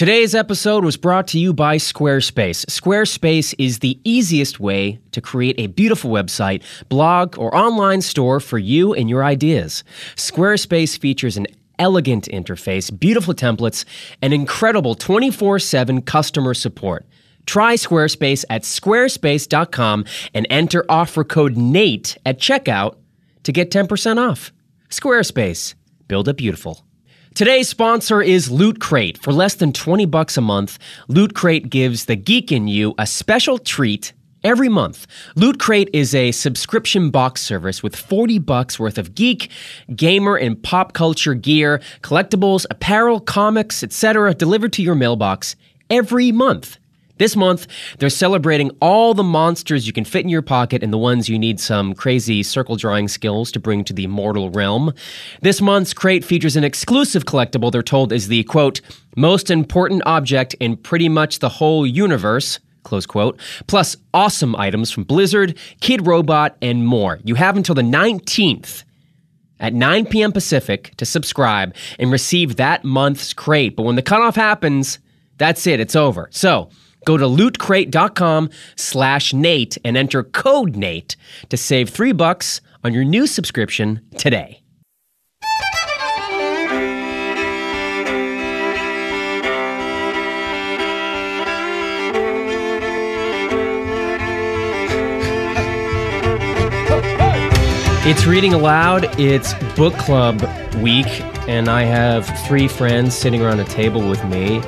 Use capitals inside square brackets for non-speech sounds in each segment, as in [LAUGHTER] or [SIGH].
Today's episode was brought to you by Squarespace. Squarespace is the easiest way to create a beautiful website, blog, or online store for you and your ideas. Squarespace features an elegant interface, beautiful templates, and incredible 24 7 customer support. Try Squarespace at squarespace.com and enter offer code NATE at checkout to get 10% off. Squarespace, build it beautiful. Today's sponsor is Loot Crate. For less than 20 bucks a month, Loot Crate gives the geek in you a special treat every month. Loot Crate is a subscription box service with 40 bucks worth of geek, gamer, and pop culture gear, collectibles, apparel, comics, etc. delivered to your mailbox every month. This month, they're celebrating all the monsters you can fit in your pocket and the ones you need some crazy circle drawing skills to bring to the mortal realm. This month's crate features an exclusive collectible they're told is the quote, most important object in pretty much the whole universe. Close quote. Plus awesome items from Blizzard, Kidrobot, and more. You have until the 19th at 9 p.m. Pacific to subscribe and receive that month's crate. But when the cutoff happens, that's it. It's over. So Go to lootcrate.com slash Nate and enter code Nate to save three bucks on your new subscription today. It's reading aloud. It's book club week, and I have three friends sitting around a table with me,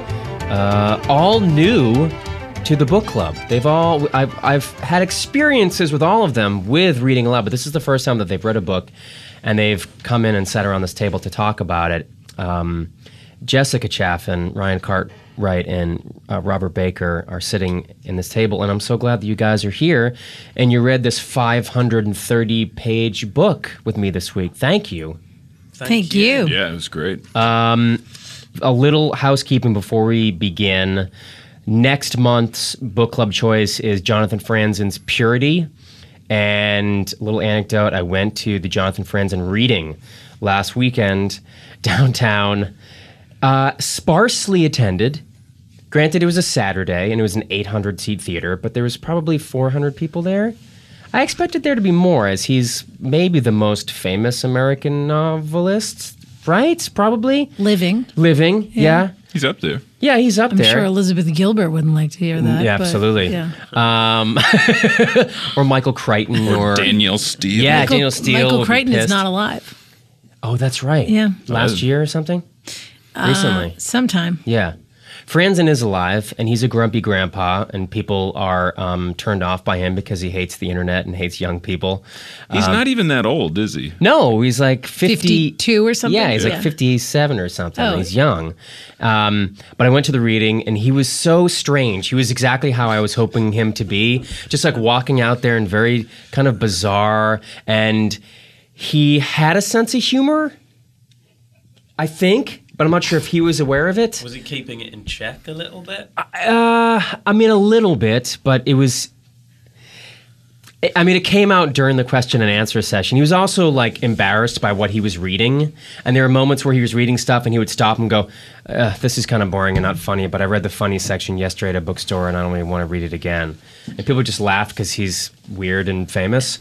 uh, all new to the book club. They've all I've I've had experiences with all of them with reading aloud, but this is the first time that they've read a book, and they've come in and sat around this table to talk about it. Um, Jessica Chaffin, Ryan Cartwright, and uh, Robert Baker are sitting in this table, and I'm so glad that you guys are here and you read this 530 page book with me this week. Thank you. Thank, you. Yeah, it was great. A little housekeeping before we begin. Next month's book club choice is Jonathan Franzen's Purity. And a little anecdote I went to the Jonathan Franzen reading last weekend [LAUGHS] downtown, uh, sparsely attended. Granted, it was a Saturday and it was an 800 seat theater, but there was probably 400 people there. I expected there to be more, as he's maybe the most famous American novelist, right? Probably. Living. Living, yeah. He's up there. Yeah, he's up there. I'm sure Elizabeth Gilbert wouldn't like to hear that. yeah, but, absolutely. Yeah. Um, [LAUGHS] or Michael Crichton, or, Danielle Steel. Yeah, Michael, Danielle Steel. Michael would Crichton is not alive. Oh, that's right. Yeah. last year or something. Recently, Sometime. yeah. Franzen is alive, and he's a grumpy grandpa, and people are um, turned off by him because he hates the internet and hates young people. He's not even that old, is he? No, he's like 50, 52 or something? Yeah, he's Yeah. like 57 or something. Oh. He's young. Um, but I went to the reading and he was so strange. He was exactly how I was hoping him to be, just like walking out there and very kind of bizarre. And he had a sense of humor, I think, but I'm not sure if he was aware of it. Was he keeping it in check a little bit? Uh, I mean, a little bit, but it was. I mean, it came out during the question and answer session. He was also like embarrassed by what he was reading, and there were moments where he was reading stuff and he would stop and go, uh, "This is kind of boring and not funny." But I read the funny section yesterday at a bookstore, and I don't even want to read it again. And people just laughed because he's weird and famous.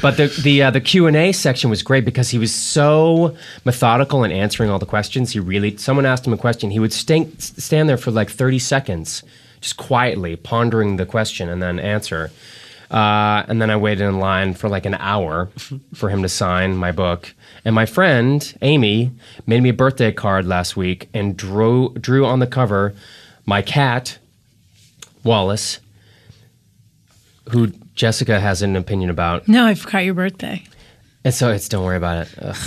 But the the uh, the Q and A section was great because he was so methodical in answering all the questions. He really, someone asked him a question, he would stand there for like thirty seconds, just quietly pondering the question and then answer. Uh, and then I waited in line for like an hour [LAUGHS] for him to sign my book. And my friend Amy made me a birthday card last week and drew drew on the cover my cat Wallace, who Jessica has an opinion about. No, I forgot your birthday. And so it's don't worry about it. Ugh. [LAUGHS]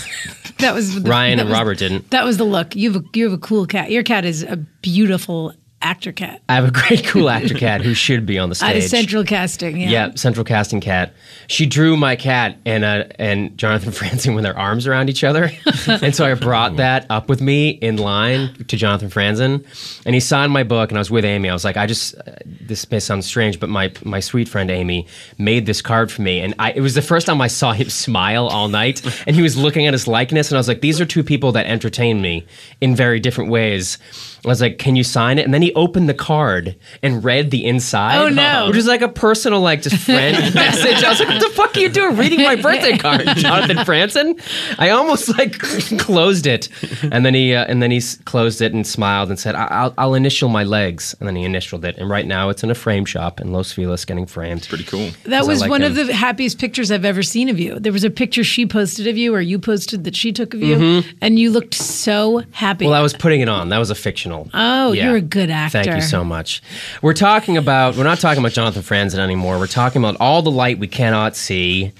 That was the, Ryan that and was- Robert didn't. That was the look. You have a you have a cool cat. Your cat is a beautiful actor cat. I have a great cool [LAUGHS] actor cat who should be on the stage. Out of central casting. Yeah. Yeah, Central Casting Cat. She drew my cat and uh, and Jonathan [LAUGHS] Franzen with their arms around each other, [LAUGHS] and so I brought that up with me in line to Jonathan Franzen, and he signed my book. And I was with Amy. I was like, I just uh, this may sound strange, but my my sweet friend Amy made this card for me, and I, it was the first time I saw him smile all night, and he was looking at his likeness, and I was like, these are two people that entertain me in very different ways. I was like, "Can you sign it?" And then he opened the card and read the inside. Oh, no. Which is like a personal, like, just friend [LAUGHS] message. I was like, "What the fuck are you doing, reading my birthday card, Jonathan Franzen?" I almost like [LAUGHS] closed it, and then he uh, and then he closed it and smiled and said, I- "I'll, I'll initial my legs," and then he initialed it. And right now, it's in a frame shop in Los Feliz, getting framed. Pretty cool. That was like one him. of the happiest pictures I've ever seen of you. There was a picture she posted of you, or you posted that she took of you, and you looked so happy. Mm-hmm. Well, I was putting it on. That was a fictional. Oh, you're a good actor. Thank you so much. We're talking about, we're not talking about Jonathan Franzen anymore. We're talking about All the Light We Cannot See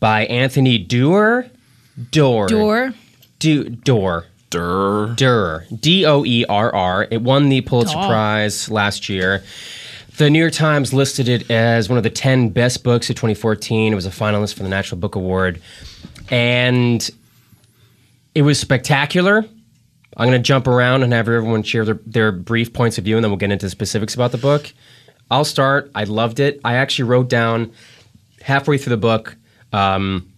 by Anthony Doerr. Doerr. Door. Du- Doerr. Durr. Durr. D O E R R. It won the Pulitzer Doerr. Prize last year. The New York Times listed it as one of the 10 best books of 2014. It was a finalist for the National Book Award. And it was spectacular. I'm going to jump around and have everyone share their, their brief points of view, and then we'll get into specifics about the book. I'll start. I loved it. I actually wrote down halfway through the book um,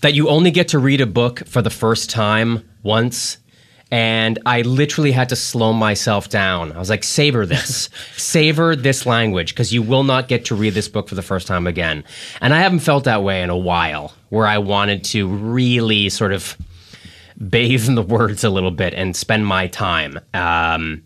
that you only get to read a book for the first time once. And I literally had to slow myself down. I was like, savor this, [LAUGHS] savor this language, because you will not get to read this book for the first time again. And I haven't felt that way in a while, where I wanted to really sort of bathe in the words a little bit and spend my time. Um,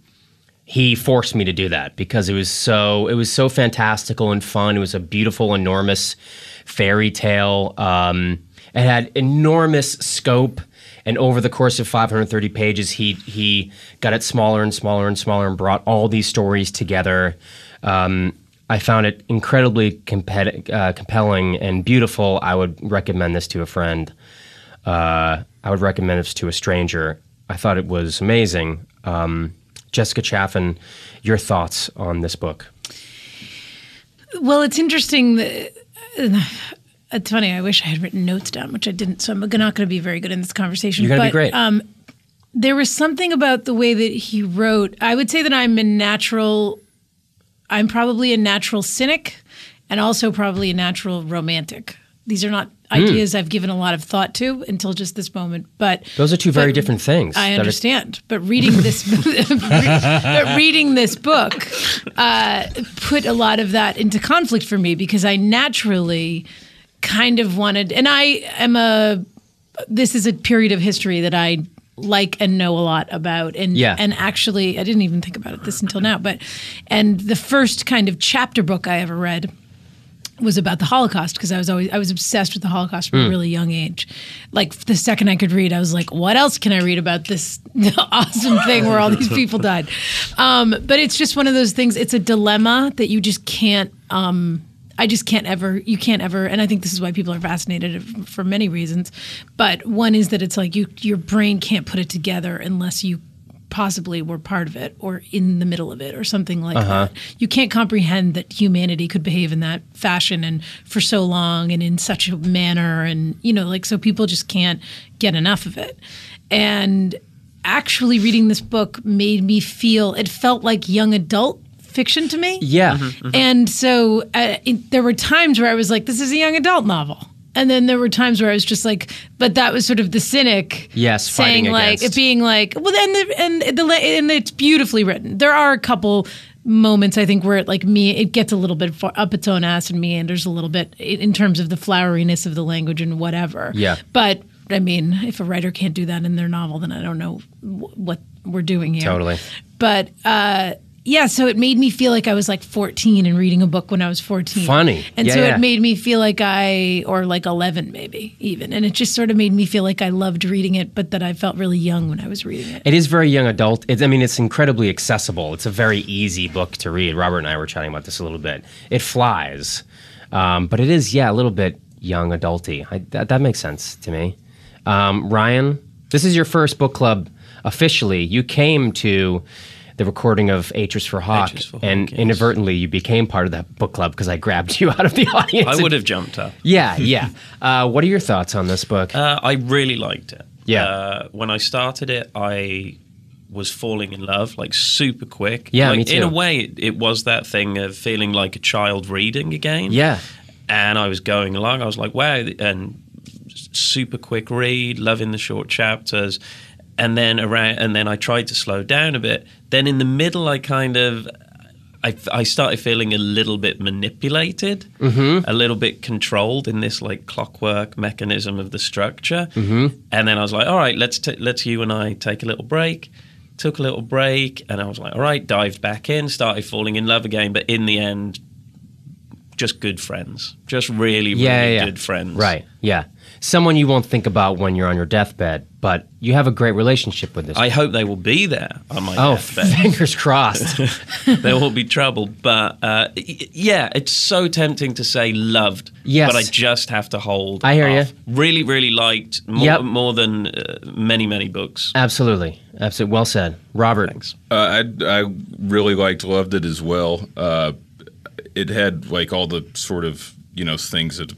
he forced me to do that because it was so it was so fantastical and fun. It was a beautiful, enormous fairy tale. Um, it had enormous scope, and over the course of 530 pages, he he got it smaller and smaller and smaller and brought all these stories together. Um, I found it incredibly compet- uh, compelling and beautiful. I would recommend this to a friend. Uh, I would recommend this to a stranger. I thought it was amazing. Um, Jessica Chaffin, your thoughts on this book? Well, it's interesting. That, it's funny. I wish I had written notes down, which I didn't. So I'm not going to be very good in this conversation. You're gonna be But, great. Um, there was something about the way that he wrote. I would say that I'm a natural. I'm probably a natural cynic, and also probably a natural romantic. These are not Hmm. ideas I've given a lot of thought to until just this moment. But Those are two very different things. I that are- understand, but reading this, [LAUGHS] [LAUGHS] but reading this book, uh, put a lot of that into conflict for me because I naturally kind of wanted, and I am a. This is a period of history that I like and know a lot about, and Yeah. and actually, I didn't even think about it this until now, but and the first kind of chapter book I ever read was about the Holocaust because I was always I was obsessed with the Holocaust from a really young age. Like the second I could read, I was like, "What else can I read about this [LAUGHS] awesome thing where all these people died?" Um, but it's just one of those things. It's a dilemma that you just can't. Um, I just can't ever. You can't ever. And I think this is why people are fascinated for many reasons. But one is that it's like you your brain can't put it together unless you possibly were part of it or in the middle of it or something like uh-huh. that. You can't comprehend that humanity could behave in that fashion and for so long and in such a manner and you know like so people just can't get enough of it. And actually reading this book made me feel it felt like young adult fiction to me. Yeah. Mm-hmm, mm-hmm. And so uh, it, there were times where I was like, this is a young adult novel. And then there were times where I was just like, but that was sort of the cynic, Yes, saying like against. it being like, well, and the and the and it's beautifully written. There are a couple moments I think where it like me it gets a little bit far, up its own ass and meanders a little bit in in terms of the floweriness of the language and whatever. Yeah. but I mean, if a writer can't do that in their novel, then I don't know what we're doing here. Totally. But uh, yeah, so it made me feel like I was like 14 and reading a book when I was 14. Funny. And Yeah, so yeah. it made me feel like I, or like 11 maybe even. And it just sort of made me feel like I loved reading it, but that I felt really young when I was reading it. It is very young adult. It's, I mean, it's incredibly accessible. It's a very easy book to read. Robert and I were chatting about this a little bit. It flies, um, but it is, yeah, a little bit young adulty. I, that, that makes sense to me. Um, Ryan, this is your first book club officially. You came to the recording of H's for Hawk, for Hawk, and yes. inadvertently you became part of that book club because I grabbed [LAUGHS] you out of the audience. I would have jumped up. [LAUGHS] Yeah, yeah. Uh, what are your thoughts on this book? Uh, I really liked it. Yeah. Uh, when I started it, I was falling in love like super quick. Yeah, like, me too. In a way, it, it was that thing of feeling like a child reading again. yeah. and I was going along. I was like, wow, and super quick read, loving the short chapters. and then around, and then I tried to slow down a bit. Then in the middle, I kind of. I, I started feeling a little bit manipulated, a little bit controlled in this like clockwork mechanism of the structure. Mm-hmm. And then I was like, "All right, let's t- let's you and I take a little break." Took a little break, and I was like, "All right," dived back in, started falling in love again. But in the end, just good friends, just really, really yeah, yeah, yeah. good friends. Right. Yeah. Someone you won't think about when you're on your deathbed, but you have a great relationship with this. I hope they will be there on my oh, deathbed. fingers crossed. [LAUGHS] there will be trouble, but uh, yeah, it's so tempting to say loved. Yes. but I just have to hold. I hear ya. off. Really, really liked more, Yep. more than uh, many, many books. Absolutely. Absolutely. Well said. Robert. Thanks. Uh, I I really liked, loved it as well. Uh, it had like all the sort of you know things that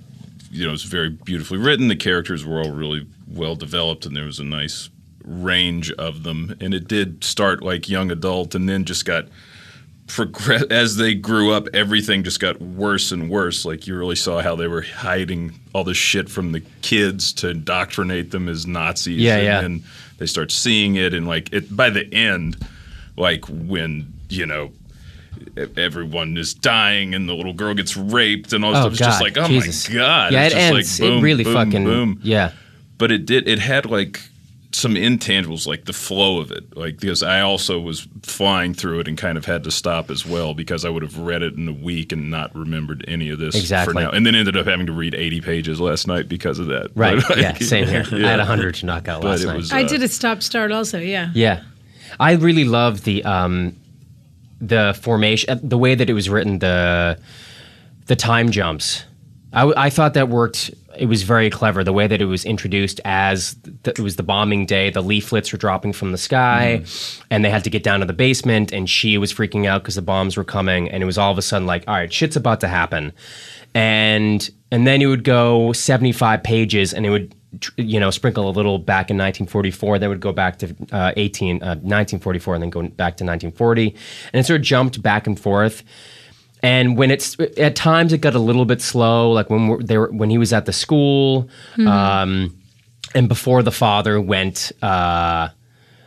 you know it's very beautifully written. The characters were all really well developed, and there was a nice range of them. And it did start like young adult, and then just got progress as they grew up. Everything just got worse and worse. Like you really saw how they were hiding all this shit from the kids to indoctrinate them as Nazis. Yeah, and yeah. then they start seeing it, and like it by the end, like when you know everyone is dying and the little girl gets raped and all Oh, stuff. It's just God. like, oh Jesus. my god! Yeah, it's it just ends. Like, boom, it really boom, fucking. boom. Yeah. But it did. It had like some intangibles, like the flow of it. Like because I also was flying through it and kind of had to stop as well because I would have read it in a week and not remembered any of this Exactly. for now. And then ended up having to read eighty pages last night because of that. Right. But, [LAUGHS] like, yeah. Same here. I yeah. had 100 to knock out But last it night. was, I uh, did a stop start also. Yeah. Yeah, I really love the um, the formation, uh, the way that it was written, the the time jumps. I, I thought that worked. It was very clever. The way that it was introduced as it was the bombing day, the leaflets were dropping from the sky, and they had to get down to the basement, and she was freaking out because the bombs were coming, and it was all of a sudden like, all right, shit's about to happen, and and then it would go seventy five pages, and it would you know sprinkle a little back in 1944 then would go back to uh, 18 uh, 1944 and then go back to 1940 and it sort of jumped back and forth and when it's at times it got a little bit slow like when we're, they were, when he was at the school um, and before the father went uh,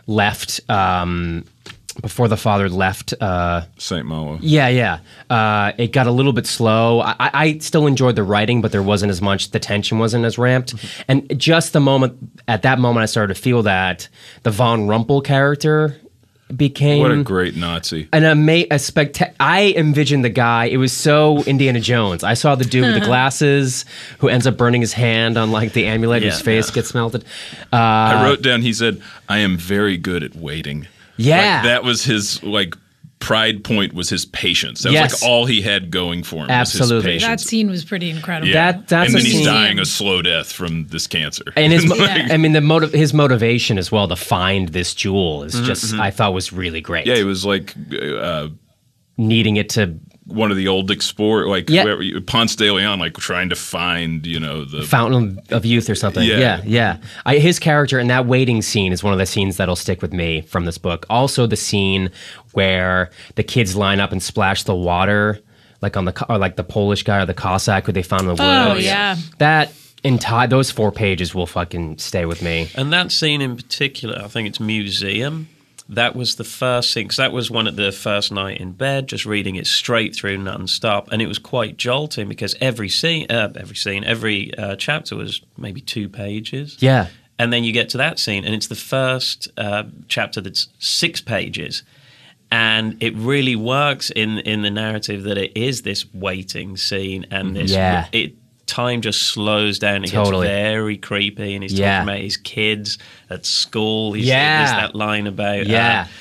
left um, before the father left uh, Saint Malo. yeah, yeah. Uh, it got a little bit slow. I, I- I still enjoyed the writing, but there wasn't as much. The tension wasn't as ramped. And just the moment at that moment, I started to feel that the Von Rumpel character became What a great Nazi. an ama- a spectac- I envisioned the guy. It was so Indiana Jones. I saw the dude with the glasses who ends up burning his hand on like the amulet. Yeah, his face yeah. gets melted. Uh, I wrote down. He said, "I am very good at waiting." Yeah. Like, that was his like pride point was his patience. That Yes. was like all he had going for him. Absolutely. was his That scene was pretty incredible. Yeah. That- that's and a then he's scene- dying a slow death from this cancer. and his, [LAUGHS] mo- Yeah. I mean, the motive, his motivation as well to find this jewel is just, I thought was really great. yeah, he was like uh, needing it to one of the old explorer, like Yeah. whoever- Ponce de Leon, like trying to find you know the fountain of youth or something. Yeah. Yeah, yeah. I, his character in that waiting scene is one of the scenes that'll stick with me from this book. Also, the scene where the kids line up and splash the water, like on the or like the Polish guy or the Cossack who they found in the Oh, yeah. that entire those four pages will fucking stay with me. And that scene in particular, I think it's museum. That was the first scene because that was one of the first night in bed, just reading it straight through non-stop, and it was quite jolting because every scene, uh, every scene, every uh, chapter was maybe two pages. Yeah, and then you get to that scene, and it's the first uh, chapter that's six pages, and it really works in in the narrative that it is this waiting scene, and this Yeah. it time just slows down. It Totally. gets very creepy, and he's Yeah. talking about his kids at school. He's, Yeah. there's that line about Yeah. Uh,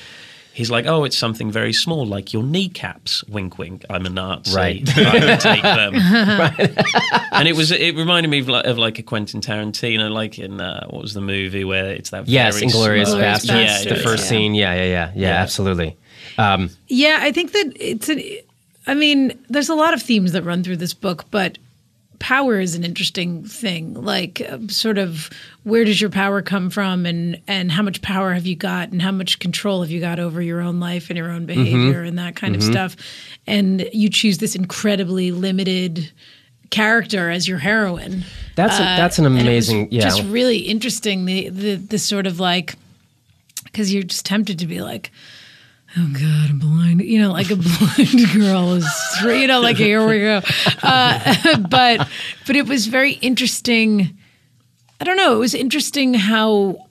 He's like, oh, it's something very small, like your kneecaps. Wink, wink. I'm a Nazi. Right. [LAUGHS] I would take them. [LAUGHS] And it was, it reminded me of like, of like a Quentin Tarantino, like in uh, what was the movie where it's that yes, Inglorious Inglourious Bastards. Bastards, the first yeah. scene. Yeah, yeah, yeah, yeah. Yeah. Absolutely. Yeah, I think that it's an. I mean, there's a lot of themes that run through this book, but power is an interesting thing. Like, uh, sort of, where does your power come from, and and how much power have you got, and how much control have you got over your own life and your own behavior and that kind of stuff. And you choose this incredibly limited character as your heroine. That's a, that's an Uh, it was amazing. yeah, just really interesting. The the the sort of like because you're just tempted to be like, oh god, I'm blind. You know, like a [LAUGHS] blind girl is, you know, like here we go. Uh, [LAUGHS] but but it was very interesting. I don't know. It was interesting how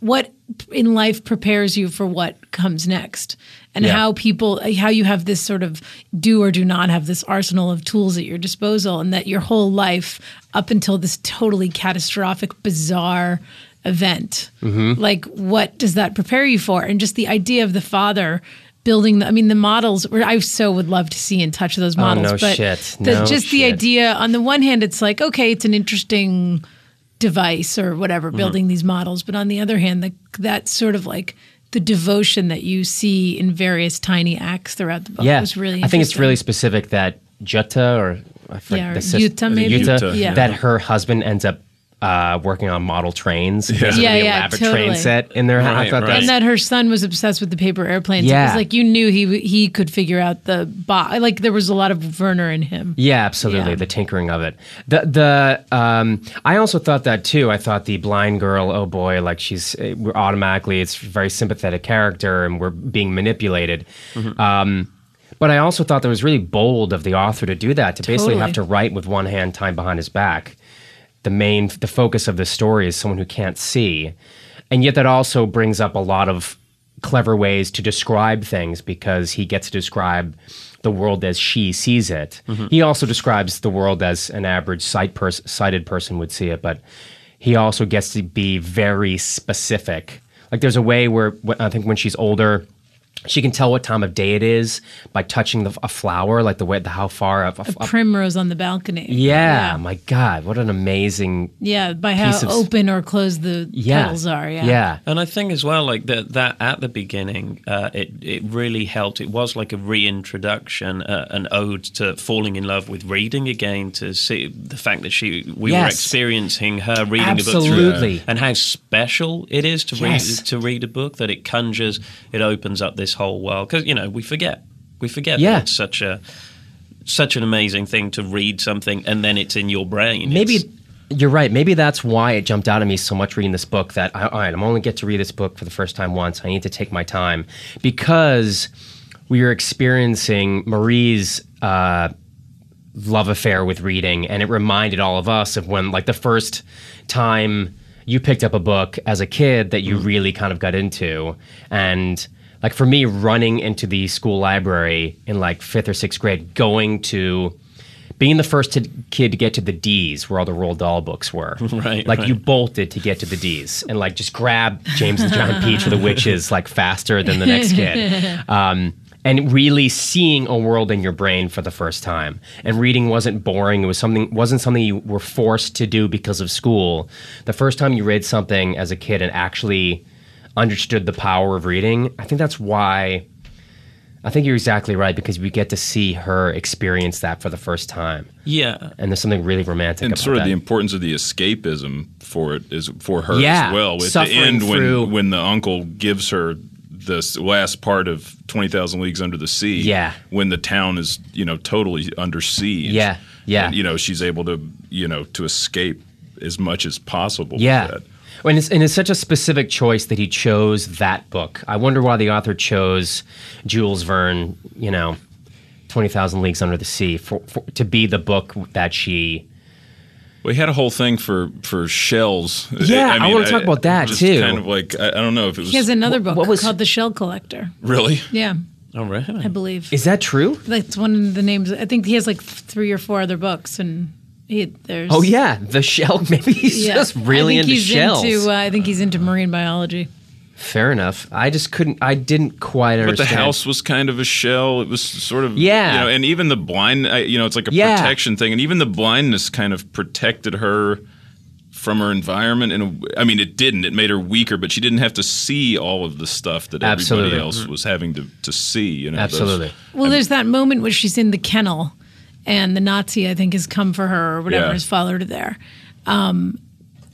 what in life prepares you for what comes next and Yeah. how people how you have this sort of do or do not have this arsenal of tools at your disposal and that your whole life up until this totally catastrophic bizarre event Mm-hmm. like what does that prepare you for and just the idea of the father building the, i mean the models i so would love to see and touch those models Oh, no but shit. the, No just the idea on the one hand it's like okay it's an interesting device or whatever Mm-hmm. building these models but on the other hand the, that sort of like the devotion that you see in various tiny acts throughout the book yeah, was really I think it's really specific that Jutta or I forget Yeah, the sis- Yuta, maybe? Yuta, Yuta, yeah. that her husband ends up uh, working on model trains. Basically Yeah, the yeah, elaborate totally. train set in their house. I Right, thought right. that's and that her son was obsessed with the paper airplanes. It Yeah. was like you knew he he could figure out the bo- like there was a lot of Werner in him. Yeah, absolutely. Yeah. The tinkering of it. The the um, I also thought that too. I thought the blind girl. Oh boy, like she's uh, we're automatically. It's a very sympathetic character, and we're being manipulated. Mm-hmm. Um, but I also thought that was really bold of the author to do that. To basically have to write with one hand tied behind his back. The main the focus of the story is someone who can't see, and yet that also brings up a lot of clever ways to describe things because he gets to describe the world as she sees it. Mm-hmm. He also describes the world as an average sight pers- sighted person would see it, but he also gets to be very specific. Like there's a way where I think when she's older, she can tell what time of day it is by touching the, a flower, like the way the how far. A, a- a- Primrose on the balcony. yeah, my God, what an amazing yeah, by how of open or closed the yeah, petals are. Yeah, yeah. And I think as well, like that, that at the beginning, uh, it it really helped. It was like a reintroduction, uh, an ode to falling in love with reading again. To see the fact that she, we were experiencing her reading a book Absolutely. through, and how special it is to Yes. read to read a book that it conjures, it opens up this whole world. Because you know we forget, we forget Yeah. that it's such a such an amazing thing to read something and then it's in your brain. Maybe It's- you're right. Maybe that's why it jumped out at me so much reading this book. That I, all right, I'm only get to read this book for the first time once. I need to take my time because we are experiencing Marie's uh, love affair with reading, and it reminded all of us of when, like, the first time you picked up a book as a kid that you really kind of got into, and like for me, running into the school library in like fifth or sixth grade, going to being the first to, kid to get to the D's where all the Roald Dahl books were. [LAUGHS] Right, Like right. you bolted to get to the D's and like just grab James and the Giant [LAUGHS] Peach or the Witches like faster than the next kid. [LAUGHS] Um, and really seeing a world in your brain for the first time. And reading wasn't boring. It was something wasn't something you were forced to do because of school. The first time you read something as a kid and actually understood the power of reading, I think that's why I think you're exactly right because we get to see her experience that for the first time, yeah. and there's something really romantic and about sort of that. the importance of the escapism for it is for her Yeah, as well. At the suffering end, through- when when the uncle gives her the last part of Twenty Thousand Leagues Under the Sea, Yeah. when the town is you know totally under siege, Yeah, yeah. and, you know she's able to you know to escape as much as possible. yeah. With that. And it's, and it's such a specific choice that he chose that book. I wonder why the author chose Jules Verne, you know, 20,000 Leagues Under the Sea, for, for, to be the book that she. We had a whole thing for for shells. Yeah, I wanna talk about that, just too. Kind of like I, I don't know if it was He has another book what was- called The Shell Collector. really. Yeah, Oh, really? I believe. Is that true? That's one of the names. I think he has like three or four other books, and he there's. Oh, yeah. The shell. [LAUGHS] Maybe he's yeah. just really I think into he's shells. Into, uh, I think he's into marine biology. Fair enough. I just couldn't, I didn't quite understand. But the house was kind of a shell. It was sort of Yeah. you know, and even the blind, you know, it's like a Yeah. protection thing, and even the blindness kind of protected her from her environment. And I mean, it didn't. It made her weaker, but she didn't have to see all of the stuff that Absolutely. everybody else was having to, to see. You know, those- Absolutely. Well, there's that moment where she's in the kennel, and the Nazi, I think, has come for her or whatever, Yeah. has followed her there. Um,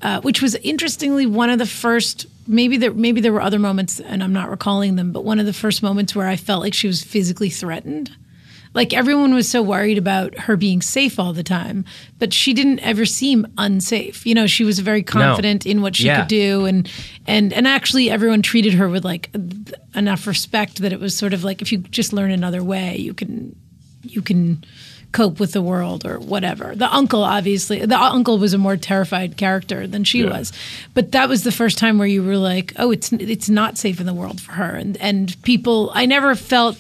uh, which was interestingly one of the first. Maybe there, maybe there were other moments, and I'm not recalling them. But one of the first moments where I felt like she was physically threatened. Like everyone was so worried about her being safe all the time, but she didn't ever seem unsafe. You know, she was very confident in what she Yeah. could do, and and and actually everyone treated her with like enough respect that it was sort of like if you just learn another way, you can you can cope with the world or whatever. The uncle, obviously, the uncle was a more terrified character than she Yeah. was, but that was the first time where you were like, oh, it's it's not safe in the world for her, and and people, I never felt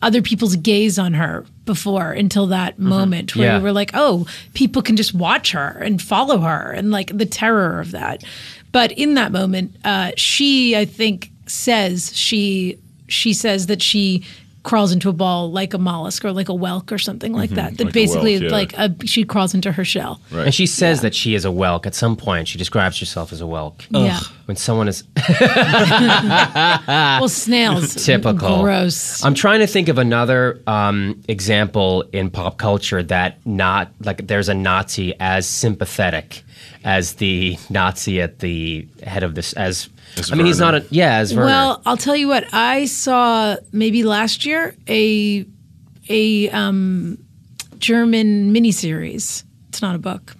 other people's gaze on her before until that moment where Yeah. you were like, oh, people can just watch her and follow her, and like the terror of that. But in that moment, uh, she, I think, says she she says that she crawls into a ball like a mollusk or like a whelk or something like that. That Like a basically, whelk, yeah. like a, she crawls into her shell. Right. And she says that she is a whelk at some point. She describes herself as a whelk. Yeah. When someone is [LAUGHS] [LAUGHS] well, snails. typical. Gross. I'm trying to think of another um, example in pop culture that not like there's a Nazi as sympathetic as the Nazi at the head of this. As, As I mean, he's not a yeah as Werner. Well, I'll tell you what. I saw maybe last year a a um, German miniseries. It's not a book.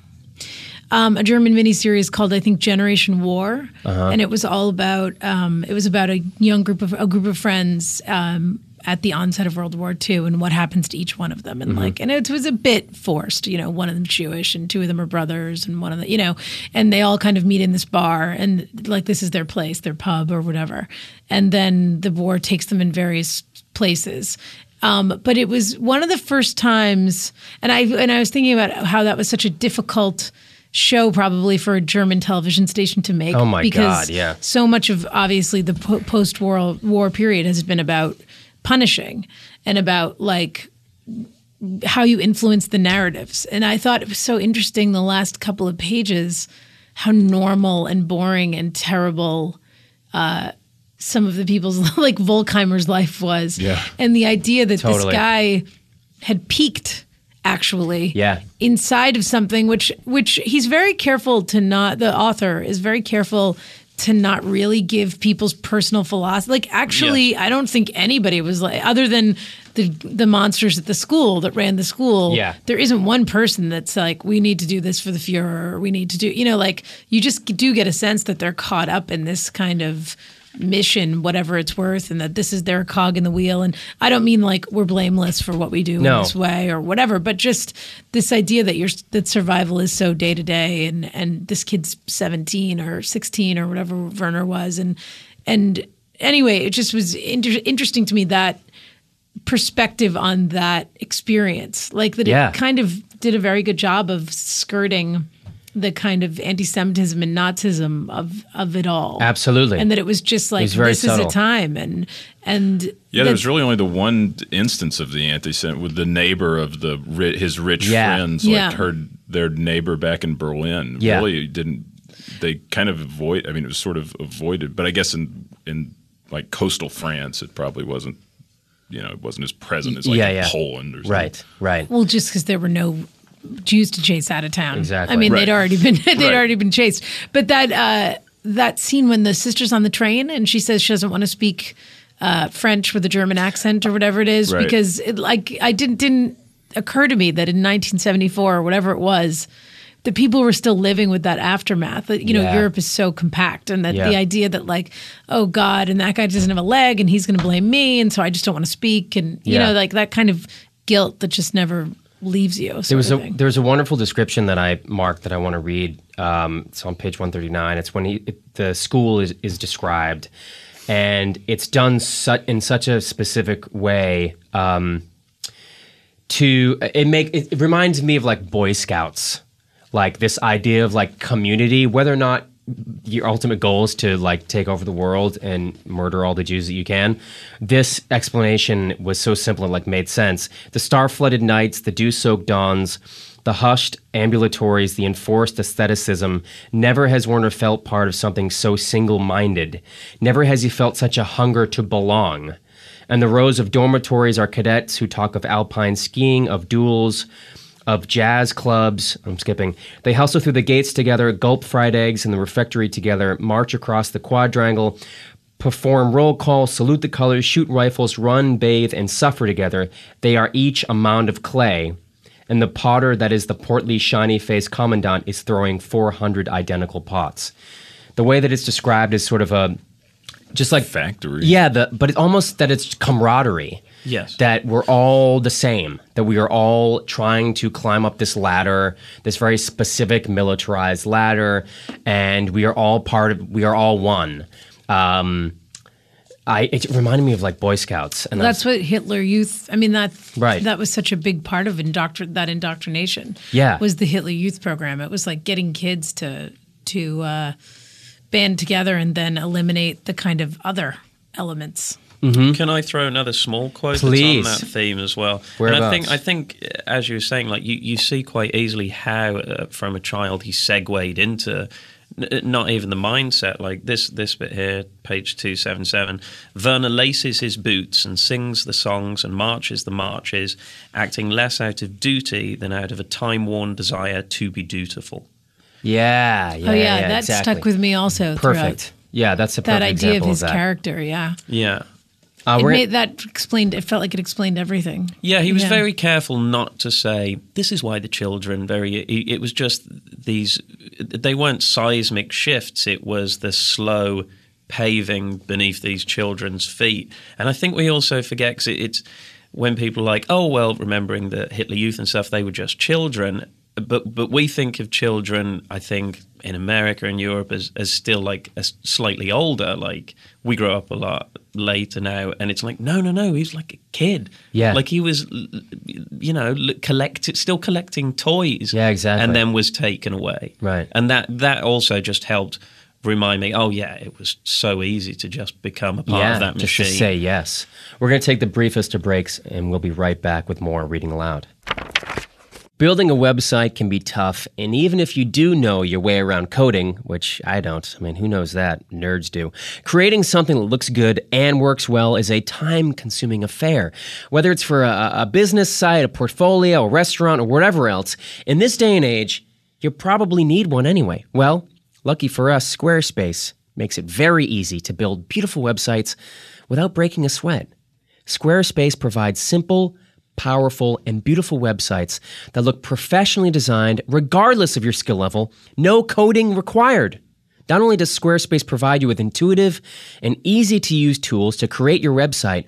Um, a German miniseries called I think Generation War, and it was all about um, it was about a young group of a group of friends um, at the onset of World War II and what happens to each one of them, and like and it was a bit forced. You know, one of them's Jewish and two of them are brothers, and one of them, you know, and they all kind of meet in this bar and like this is their place, their pub or whatever, and then the war takes them in various places. Um, but it was one of the first times, and I and I was thinking about how that was such a difficult show probably for a German television station to make. Oh my because God, yeah. So much of obviously the po- post-war war period has been about punishing and about like how you influence the narratives. And I thought it was so interesting the last couple of pages how normal and boring and terrible uh, some of the people's [LAUGHS] like Volkheimer's life was. Yeah. And the idea that Totally. this guy had peaked actually Yeah. inside of something which which he's very careful to not the author is very careful to not really give people's personal philosophy like actually i don't think anybody was like other than the the monsters at the school that ran the school Yeah. there isn't one person that's like we need to do this for the Fuhrer or we need to do you know like you just do get a sense that they're caught up in this kind of mission whatever it's worth and that this is their cog in the wheel and i don't mean like we're blameless for what we do No. in this way or whatever but just this idea that you're that survival is so day to day and and this kid's 17 or 16 or whatever werner was and and anyway it just was inter- interesting to me that perspective on that experience like that Yeah. it kind of did a very good job of skirting the kind of anti-semitism and nazism of of it all Absolutely. and that it was just like was very this subtle. is a time and and Yeah, that- was really only the one instance of the anti with the neighbor of the his rich Yeah. friends, Yeah. like her their neighbor back in Berlin. Yeah. Really didn't they kind of avoid? I mean, it was sort of avoided, but I guess in in like coastal France, it probably wasn't. You know, it wasn't as present as like Yeah, yeah. Poland or something. right, right. Well, just because there were no Jews to chase out of town. Exactly. I mean, Right. they'd already been [LAUGHS] they'd Right. already been chased. But that uh, that scene when the sister's on the train and she says she doesn't want to speak uh, French with a German accent or whatever it is Right. because it, like I didn't didn't occur to me that in 1974 or whatever it was. The people were still living with that aftermath. That you know, Yeah. Europe is so compact, and that Yeah. the idea that like, oh God, and that guy doesn't have a leg, and he's going to blame me, and so I just don't want to speak, and you Yeah. know, like that kind of guilt that just never leaves you. There was a there was a wonderful description that I marked that I want to read. Um, it's on page one thirty nine. It's when he, it, the school is, is described, and it's done su- in such a specific way. Um, to it make it, it reminds me of like Boy Scouts, like this idea of like community, whether or not your ultimate goal is to like take over the world and murder all the Jews that you can. This explanation was so simple and like made sense. The star flooded nights, the dew soaked dawns, the hushed ambulatories, the enforced asceticism. Never has Werner felt part of something so single minded. Never has he felt such a hunger to belong. And the rows of dormitories are cadets who talk of alpine skiing, of duels, of jazz clubs. I'm skipping. They hustle through the gates together, gulp fried eggs in the refectory together, march across the quadrangle, perform roll call, salute the colors, shoot rifles, run, bathe, and suffer together. They are each a mound of clay, and the potter that is the portly, shiny faced commandant is throwing 400 identical pots. The way that it's described is sort of a just like Factory. Yeah, the, but it's almost that it's camaraderie. Yes. That we're all the same, that we are all trying to climb up this ladder, this very specific militarized ladder, and we are all part of, we are all one. Um, I, it reminded me of like Boy Scouts. And That's what Hitler Youth. I mean that Right. that was such a big part of indoctr- that indoctrination. Yeah. was the Hitler Youth program. It was like getting kids to to uh, band together and then eliminate the kind of other elements. Can I throw another small quote Please. that's on that theme as well? Whereabouts? And I think, I think, uh, as you were saying, like you, you see quite easily how, uh, from a child, he segued into n- not even the mindset. Like this, this bit here, page two seven seven. Werner laces his boots and sings the songs and marches the marches, acting less out of duty than out of a time-worn desire to be dutiful. Yeah, yeah, oh yeah, that exactly. stuck with me also. Perfect. throughout Yeah, that's a That perfect idea of his that. character. Yeah, Yeah. Uh, it made that explained. It felt like it explained everything. Yeah, he was Yeah. very careful not to say this is why the children very. It was just these. They weren't seismic shifts. It was the slow paving beneath these children's feet. And I think we also forget because it, it's when people are like, oh well, remembering the Hitler Youth and stuff, they were just children. But but we think of children, I think, in America and Europe as, as still like as slightly older. Like we grow up a lot later now, and it's like no, no, no. He's like a kid. Yeah. like he was, you know, collect still collecting toys. Yeah, exactly. And then was taken away. Right. and that that also just helped remind me. Oh yeah, it was so easy to just become a part yeah, of that just machine. to say yes. We're going to take the briefest of breaks, and we'll be right back with more reading aloud. Building a website can be tough, and even if you do know your way around coding, which I don't, I mean, who knows that? Nerds do. Creating something that looks good and works well is a time consuming affair. Whether it's for a, a business site, a portfolio, a restaurant, or whatever else, in this day and age, you probably need one anyway. Well, lucky for us, Squarespace makes it very easy to build beautiful websites without breaking a sweat. Squarespace provides simple, powerful, and beautiful websites that look professionally designed regardless of your skill level, no coding required. Not only does Squarespace provide you with intuitive and easy to use tools to create your website,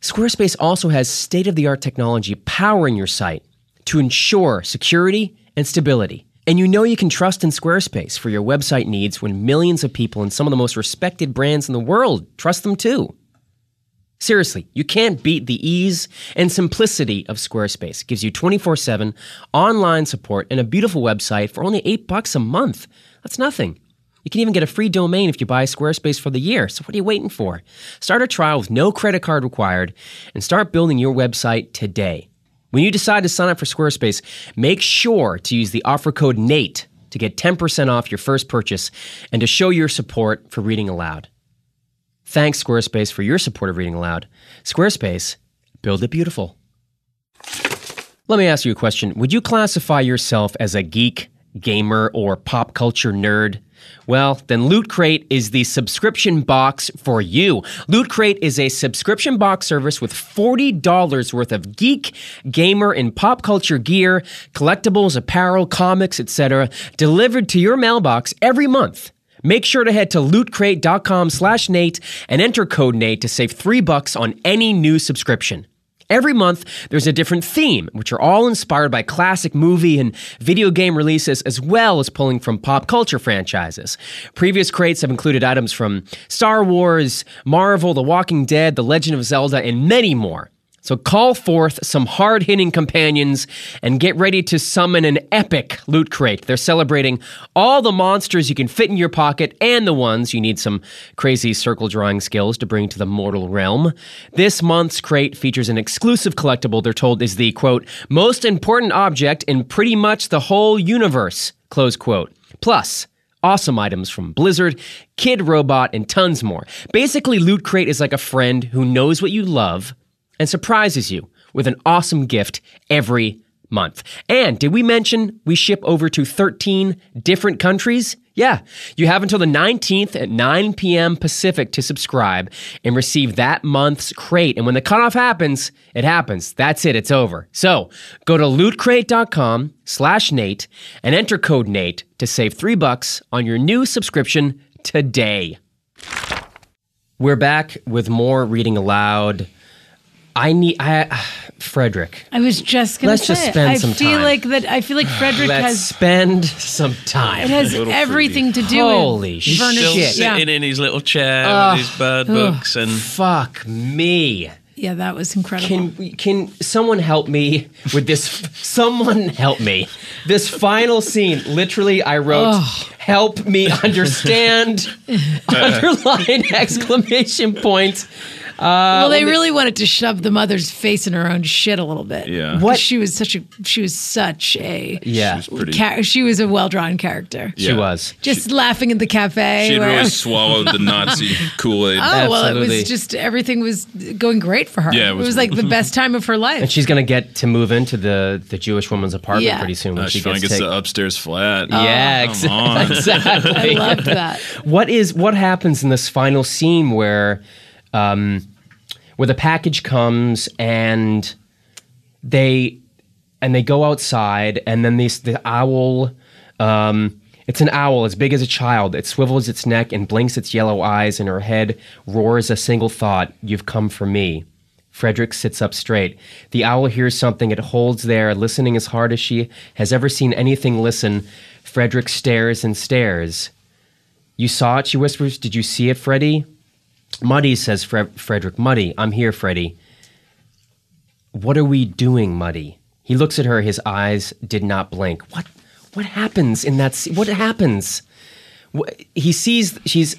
Squarespace also has state of the art technology powering your site to ensure security and stability. And you know you can trust in Squarespace for your website needs when millions of people and some of the most respected brands in the world trust them too. Seriously, you can't beat the ease and simplicity of Squarespace. It gives you 24/7 online support and a beautiful website for only 8 bucks a month. That's nothing. You can even get a free domain if you buy Squarespace for the year. So what are you waiting for? Start a trial with no credit card required and start building your website today. When you decide to sign up for Squarespace, make sure to use the offer code NATE to get 10% off your first purchase and to show your support for reading aloud. Thanks, Squarespace, for your support of Reading Aloud. Squarespace, build it beautiful. Let me ask you a question. Would you classify yourself as a geek, gamer, or pop culture nerd? Well, then Loot Crate is the subscription box for you. Loot Crate is a subscription box service with $40 worth of geek, gamer, and pop culture gear, collectibles, apparel, comics, etc., delivered to your mailbox every month. Make sure to head to lootcrate.com slash Nate and enter code Nate to save three bucks on any new subscription. Every month, there's a different theme, which are all inspired by classic movie and video game releases, as well as pulling from pop culture franchises. Previous crates have included items from Star Wars, Marvel, The Walking Dead, The Legend of Zelda, and many more. So call forth some hard hitting companions and get ready to summon an epic loot crate. They're celebrating all the monsters you can fit in your pocket and the ones you need some crazy circle drawing skills to bring to the mortal realm. This month's crate features an exclusive collectible they're told is the quote, most important object in pretty much the whole universe, close quote. Plus, awesome items from Blizzard, Kidrobot, and tons more. Basically, Loot Crate is like a friend who knows what you love and surprises you with an awesome gift every month. And did we mention we ship over to 13 different countries? Yeah, you have until the 19th at 9 p.m. Pacific to subscribe and receive that month's crate. And when the cutoff happens, it happens. That's it. It's over. So go to lootcrate.com slash Nate and enter code Nate to save three bucks on your new subscription today. We're back with more reading aloud. I need I Frederick. I was just gonna Let's say just it. spend I some feel time. like that. I feel like Frederick Let's has spend some time. it has little everything to do Holy with shit. Werner Still shit. Yeah. sitting in his little chair Ugh. with his bird books and Fuck me. yeah, that was incredible. Can can someone help me with this? Someone help me. This final scene, literally, I wrote, "Help me understand." [LAUGHS] [LAUGHS] underline exclamation point. Well, they really wanted to shove the mother's face in her own shit a little bit. Yeah. 'Cause What- She was such a. She was such a. Yeah, She's pretty. Cha- she was a well drawn character. she Yeah. was. Just laughing in the cafe. She had where- really [LAUGHS] swallowed the Nazi Kool Aid. Oh well, it Absolutely. was just everything was going great for her. Yeah, it it was, was- like the best time of her life. And she's gonna get to move into the the Jewish woman's apartment Yeah. pretty soon when Uh, she she finally gets gets take- the upstairs flat. yeah, come exa- on. [LAUGHS] [LAUGHS] exactly. I loved that. What is what happens in this final scene where um where the package comes and they and they go outside and then this the owl um it's an owl as big as a child. It swivels its neck and blinks its yellow eyes, and her head roars a single thought You've come for me. Frederick sits up straight. The owl hears something it holds there, listening as hard as she has ever seen anything listen. Frederick stares and stares. You saw it, she whispers. Did you see it, Freddy? Muddy, says Fre- Frederick. Muddy, I'm here, Freddy. What are we doing, Muddy? He looks at her, his eyes did not blink. What what happens in that? What happens? He sees she's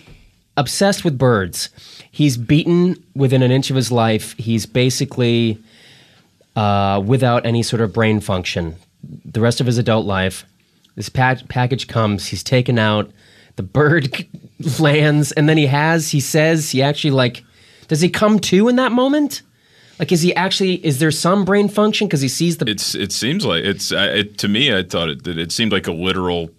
obsessed with birds. He's beaten within an inch of his life. He's basically uh, without any sort of brain function. The rest of his adult life, this pack- package comes. He's taken out. The bird [LAUGHS] lands, and then he has. He says he actually like. Does he come to in that moment? Like, is he actually? Is there some brain function because he sees the? It's it seems like it's I it, to me. I thought it that it seemed like a literal,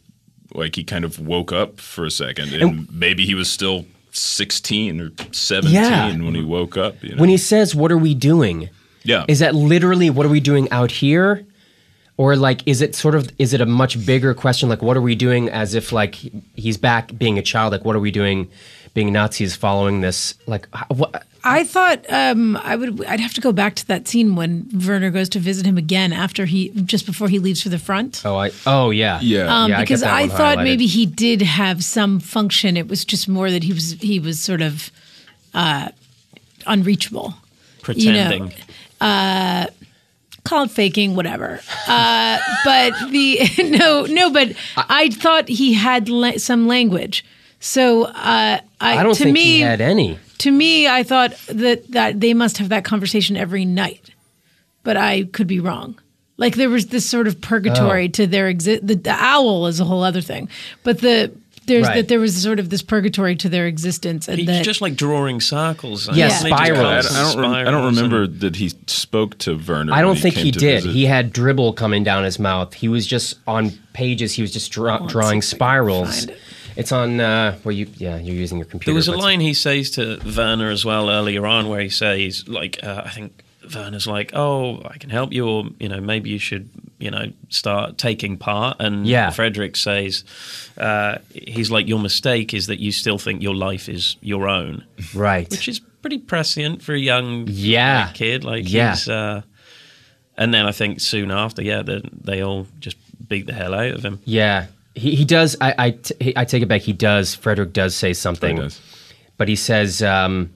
like he kind of woke up for a second, and, maybe he was still sixteen or seventeen Yeah. when he woke up. You know? when he says, "What are we doing?" yeah, Is that literally what are we doing out here? Or like is it sort of is it a much bigger question like what are we doing as if like he's back being a child like what are we doing being Nazis following this like what I thought um, I would. I'd have to go back to that scene when Werner goes to visit him again after he just before he leaves for the front. Oh, I oh yeah Yeah. Um, Yeah, I get because that I, thought maybe he did have some function. It was just more that he was he was sort of uh, unreachable. pretending. Call it faking, whatever. Uh, but the [LAUGHS] no, no. But I, thought he had la- some language. So uh, I, I don't to think me, he had any. to me, I thought that that they must have that conversation every night, but I could be wrong. Like there was this sort of purgatory Oh. to their exist. The, the owl is a whole other thing, but the there's Right. that there was sort of this purgatory to their existence, and He's that just like drawing circles. Yeah, Isn't he? Just spirals. I, constant I don't. Rem- I don't remember that he spoke to Werner. I don't when think he did. visit. He had dribble coming down his mouth. He was just on pages. He was just draw- let's drawing see if I can spirals. It's on uh, where you yeah you're using your computer. There was a line he says to Werner as well earlier on where he says, like, uh, I think Werner's like, oh, I can help you, or, you know, maybe you should, you know, start taking part. And Yeah. Frederick says, uh, he's like, your mistake is that you still think your life is your own, right. which is pretty prescient for a young Yeah. like, kid. Like, Yeah. he's, uh, and then I think soon after, yeah, they, they all just beat the hell out of him. Yeah, he, he does. I, I, t- he- I take it back. He does. Frederick does say something, does. but he says um,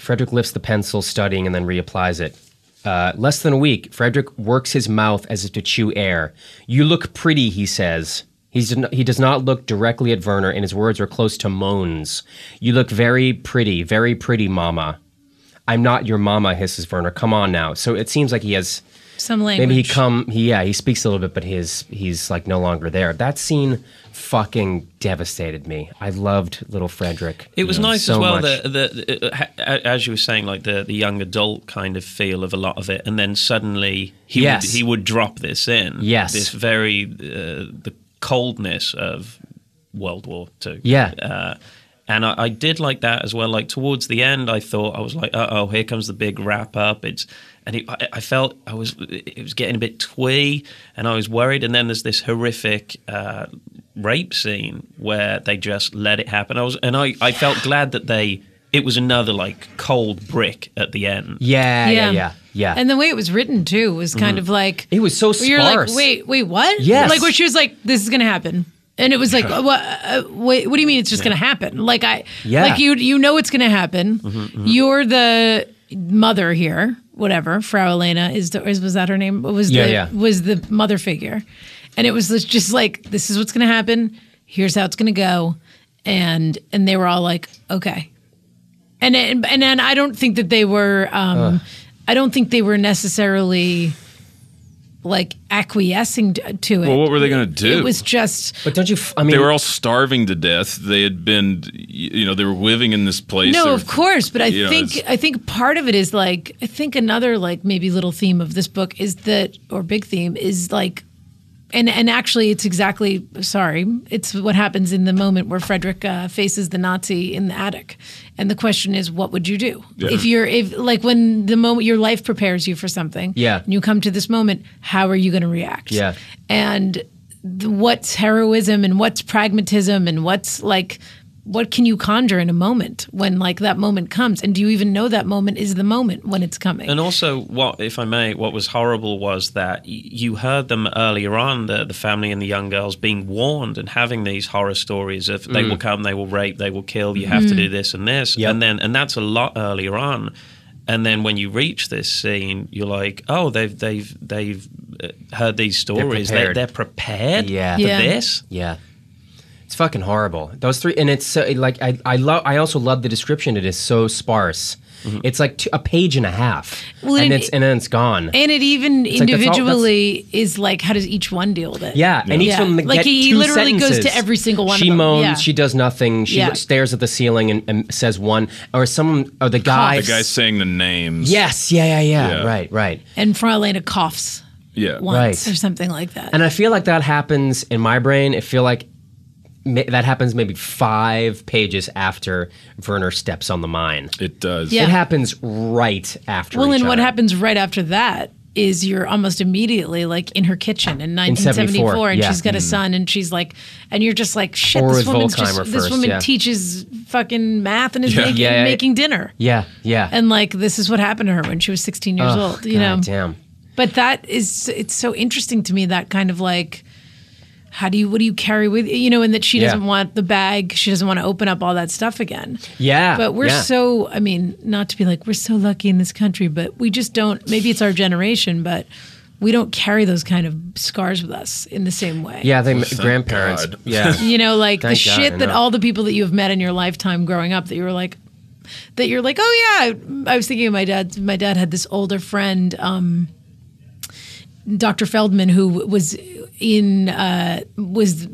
Frederick lifts the pencil, studying, and then reapplies it. Uh, less than a week, Frederick works his mouth as if to chew air. You look pretty, he says. He's, he does not look directly at Werner, and his words are close to moans. You look very pretty, very pretty, Mama. I'm not your mama, hisses Werner. Come on now. So it seems like he has some language. Maybe he come. He yeah. He speaks a little bit, but his he's like no longer there. That scene fucking devastated me. I loved little Frederick. It was know, nice so as well that, that uh, as you were saying, like the, the young adult kind of feel of a lot of it, and then suddenly he Yes. would, he would drop this in. Yes. this very uh, the coldness of World War Two. Yeah. Uh, and I, I did like that as well. Like towards the end, I thought I was like, "Uh oh, here comes the big wrap up." It's and it, I, I felt I was it was getting a bit twee, and I was worried. And then there's this horrific uh, rape scene where they just let it happen. I was and I, I felt glad that they it was another like cold brick at the end. Yeah, yeah, yeah, yeah. And the way it was written too was kind of like it was so where you're like, wait, wait, what? Yes. Like where she was like, this is gonna happen. And it was like, what? Uh, wait, what do you mean it's just going to happen? Like I, Yeah. like you, you know it's going to happen. Mm-hmm, You're the mother here, whatever. Frau Elena is the, is, was that her name? Was Yeah, the, yeah. was the mother figure, and it was just like, this is what's going to happen. Here's how it's going to go, and and they were all like, okay, and and and then I don't think that they were, um, I don't think they were necessarily like acquiescing to it. Well, what were they going to do? It was just but don't you? f- I mean, they were all starving to death. They had been, you know, they were living in this place. no, They of course, but I you know, think I think part of it is like I think another like maybe little theme of this book is that or big theme is like and and actually it's exactly sorry it's what happens in the moment where Frederick uh, faces the Nazi in the attic and the question is what would you do Yeah. if you're if like when the moment your life prepares you for something Yeah. and you come to this moment how are you going to react Yeah. and th- what's heroism and what's pragmatism and what's like what can you conjure in a moment when like that moment comes and do you even know that moment is the moment when it's coming And also, what if I may? What was horrible was that y- you heard them earlier on, the the family and the young girls being warned and having these horror stories of they will come, they will rape, they will kill. You have to do this and this, Yep. and then and that's a lot earlier on. And then when you reach this scene, you're like, oh, they've they've they've uh, heard these stories. They, prepared. they're prepared Yeah. for Yeah. this. Yeah. It's fucking horrible. Those three, and it's so, like I, I love. I also love the description. It is so sparse. Mm-hmm. It's like two, a page and a half, Well, and and it's and then it's gone. and it even like, that's all- that's- individually is like how does each one deal with it yeah, and each Yeah. one Like, get he two literally goes to every single one of She them. moans. Yeah. She does nothing. She Yeah. stares at the ceiling and, and says one, or someone, or the guy. the guy saying the names. Yes. Yeah. Yeah. Yeah. Yeah. Right. Right. and Frau coughs Yeah. once Right. or something like that And I feel like that happens in my brain. I feel like ma- that happens maybe five pages after Werner steps on the mine. It does. Yeah. It happens right after. well each and what happens right after that is you're almost immediately like in her kitchen in 1974 74, and yeah. She's got a mm. son and she's like and you're just like shit Or this with woman's Volkheimer just, this woman yeah. teaches fucking math and is Yeah. making, Yeah, yeah. making dinner Yeah. Yeah. and like this is what happened to her when she was 16 years Oh, old you know Damn. but that is it's so interesting to me that kind of like how do you what do you carry with you know and that she Yeah. doesn't want the bag she doesn't want to open up all that stuff again Yeah. but we're yeah. so i mean not to be like we're so lucky in this country but we just don't maybe it's our generation but we don't carry those kind of scars with us in the same way Yeah, they Thank grandparents. God. Yeah. [LAUGHS] you know like the Thank God, shit I that all the people that you have met in your lifetime growing up that you were like that you're like oh yeah i, I was thinking of my dad my dad had this older friend um dr feldman who was in uh was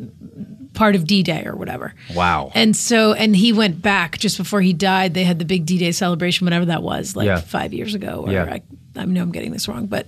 part of d-day or whatever Wow. and so and he went back just before he died they had the big d-day celebration whatever that was like Yeah. five years ago or Yeah. I, I know i'm getting this wrong but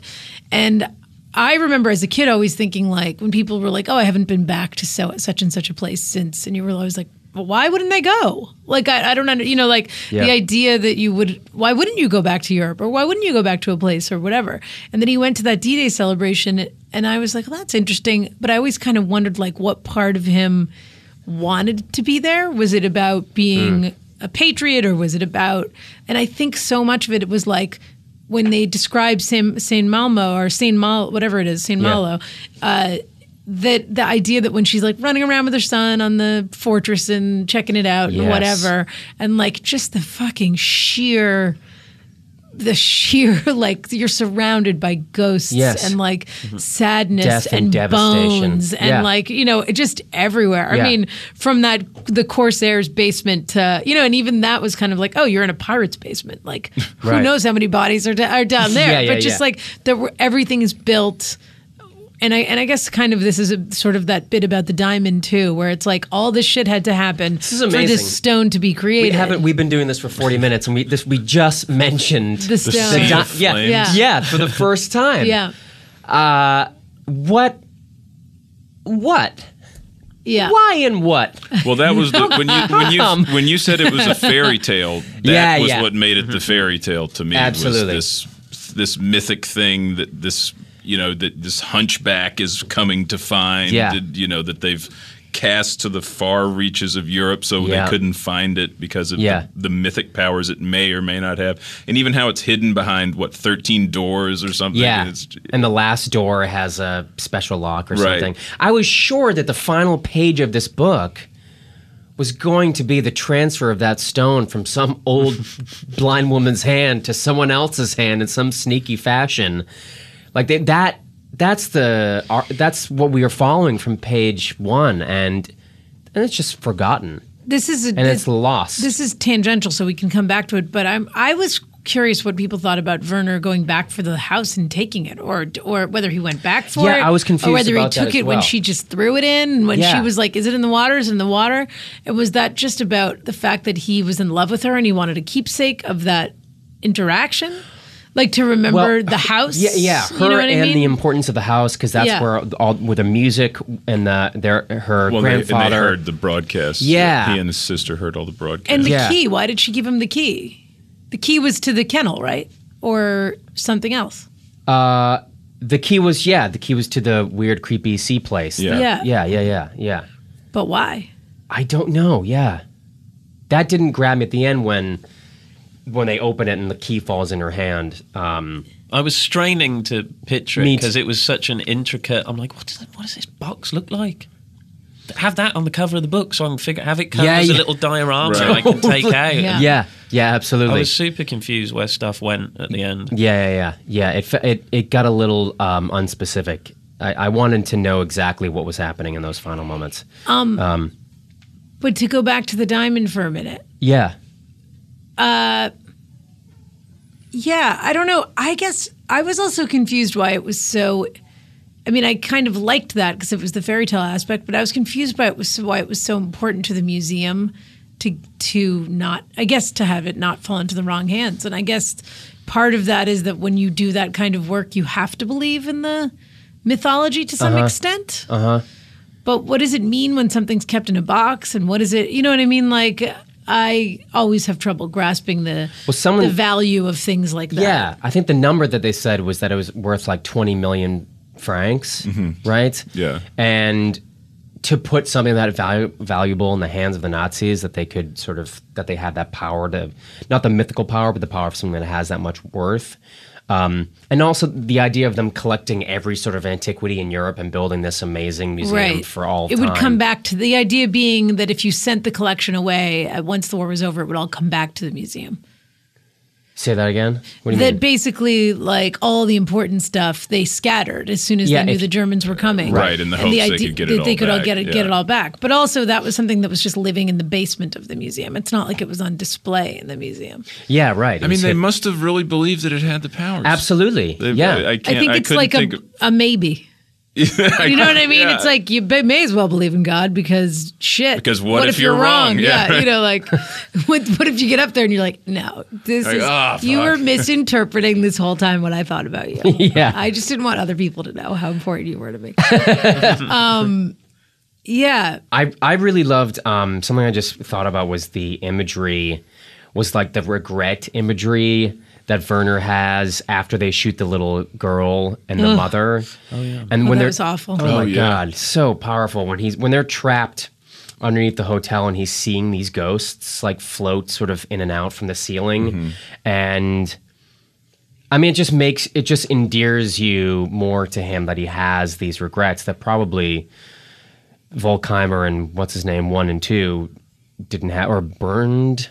and I remember as a kid always thinking like when people were like, "Oh, I haven't been back to so such and such a place since," and you were always like, "Why wouldn't they go?" Like I, I don't under, you know, like Yeah. the idea that you would, why wouldn't you go back to Europe or why wouldn't you go back to a place or whatever? And then he went to that D-Day celebration, and I was like, well, "That's interesting," but I always kind of wondered like what part of him wanted to be there. Was it about being a patriot or was it about? And I think so much of it was like when they describe Saint, Saint Malmo or Saint Mal, whatever it is, Saint Yeah. Malo, uh, that the idea that when she's like running around with her son on the fortress and checking it out and whatever, and like just the fucking sheer. The sheer [LAUGHS] like you're surrounded by ghosts Yes. and like mm-hmm. sadness Death and and, devastation. bones and Yeah. like you know just everywhere. Yeah. I mean, from that the Corsair's basement to you know, and even that was kind of like, oh, you're in a pirate's basement. Like, [LAUGHS] who knows how many bodies are, da- are down [LAUGHS] there? Yeah, but just like there everything is built. And I and I guess kind of this is a, sort of that bit about the diamond too, where it's like all this shit had to happen is for this stone to be created. We created. haven't. We've been doing this for forty minutes, and we this we just mentioned The stone. sea di- of yeah, yeah, Yeah. for the first time. yeah. Uh, what? What? Yeah. Why and what? Well, that was the, when you when you [LAUGHS] when you said it was a fairy tale. [LAUGHS] That Yeah, was yeah. what made it the fairy tale to me. Absolutely. was this this mythic thing that this you know that this hunchback is coming to find. Yeah. you know that they've cast to the far reaches of Europe, so Yeah. they couldn't find it because of Yeah. the, the mythic powers it may or may not have, and even how it's hidden behind what thirteen doors or something. Yeah. It's, And the last door has a special lock or Right. something. I was sure that the final page of this book was going to be the transfer of that stone from some old [LAUGHS] blind woman's hand to someone else's hand in some sneaky fashion. Like they, that that's the that's what we are following from page 1 and and it's just forgotten This is a, and this, it's lost. this is tangential, so we can come back to it. But I'm I was curious what people thought about Werner going back for the house and taking it, or or whether he went back for Yeah, it. I was confused Or whether he took it when she just threw it in, when she was like, "Is it in the water? Is it in the water?" And was that just about the fact that he was in love with her and he wanted a keepsake of that interaction, like to remember Well, the house? Yeah, yeah. Her you know what I and mean? the importance of the house because that's Yeah. where all with the music and the their her well, they, and grandfather. they heard the broadcast. Yeah. he and his sister heard all the broadcast. And the Yeah. key, why did she give him the key? The key was to the kennel, right? Or something else. Uh, the key was yeah, the key was to the weird, creepy sea place. Yeah. Yeah. yeah, yeah, yeah, yeah. But why? I don't know. Yeah, that didn't grab me at the end when when they open it and the key falls in her hand. Um, I was straining to picture it too. because it was such an intricate. I'm like, what does what does this box look like? Have that on the cover of the book so I can figure. Have it come Yeah, as a little diorama Right. I can [LAUGHS] take out. Yeah. yeah, yeah, absolutely. I was super confused where stuff went at the end. Yeah, yeah, yeah, yeah. It it it got a little um, unspecific. I, I wanted to know exactly what was happening in those final moments. Um, Um but to go back to the diamond for a minute. Yeah, Yeah, I don't know. I guess I was also confused why it was so. I mean, I kind of liked that because it was the fairy tale aspect, but I was confused by it was why it was so important to the museum to to not. I guess to have it not fall into the wrong hands, and I guess part of that is that when you do that kind of work, you have to believe in the mythology to some extent. Uh huh. But what does it mean when something's kept in a box, and what is it? You know what I mean? Like. I always have trouble grasping the Well, someone- the value of things like that. yeah. I think the number that they said was that it was worth like twenty million francs, mm-hmm. right? Yeah. and to put something that valu- valuable in the hands of the Nazis that they could sort of that they had that power to not the mythical power but the power of something that has that much worth um, and also the idea of them collecting every sort of antiquity in Europe and building this amazing museum right for all it time. would come back to the idea being that if you sent the collection away uh, once the war was over it would all come back to the museum Say that again. What do you that mean? basically like all the important stuff they scattered as soon as Yeah, they knew if- the germans were coming Right, in the hopes they could get it that they all could all get it get it all back but also that was something that was just living in the basement of the museum it's not like it was on display in the museum yeah, right. It I mean, they hit- must have really believed that it had the powers. absolutely. They- yeah, I, i can't, think it's couldn't like a, think of- a maybe [LAUGHS] you know what I mean? Yeah. It's like you may may as well believe in God because shit. Because what if you're wrong? Yeah, Yeah. you know, like [LAUGHS] [LAUGHS] what, what if you get up there and you're like, no, this Like, is ah, you were misinterpreting this whole time what I thought about you. Yeah. I just didn't want other people to know how important you were to me. um, yeah, I I really loved um, something I just thought about was the imagery, was like the regret imagery that Werner has after they shoot the little girl and the mother. Oh yeah, and Oh, when that they're was awful. Oh, my oh, yeah. god, so powerful when he's when they're trapped underneath the hotel and he's seeing these ghosts like float sort of in and out from the ceiling, mm-hmm. and. I mean, it just makes it just endears you more to him that he has these regrets that probably Volkheimer and what's his name one and two didn't have or Bernd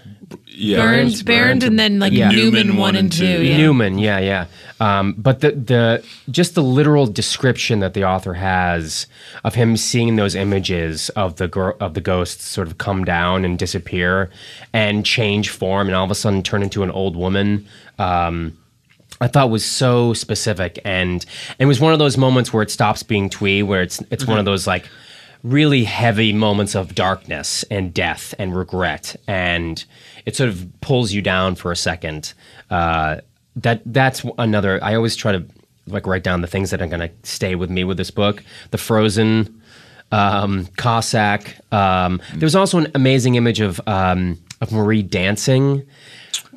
yeah, Burns, Bernd, and then like Yeah. Newman, one and two. Yeah. Newman, yeah, yeah. Um, but the the just the literal description that the author has of him seeing those images of the gr- of the ghosts sort of come down and disappear and change form and all of a sudden turn into an old woman. Um, I thought was so specific and it was one of those moments where it stops being twee, where it's it's one of those like really heavy moments of darkness and death and regret, and it sort of pulls you down for a second. Uh, that that's another. I always try to like write down the things that are going to stay with me with this book. The frozen um, Cossack. Um, there was also an amazing image of um, of Marie dancing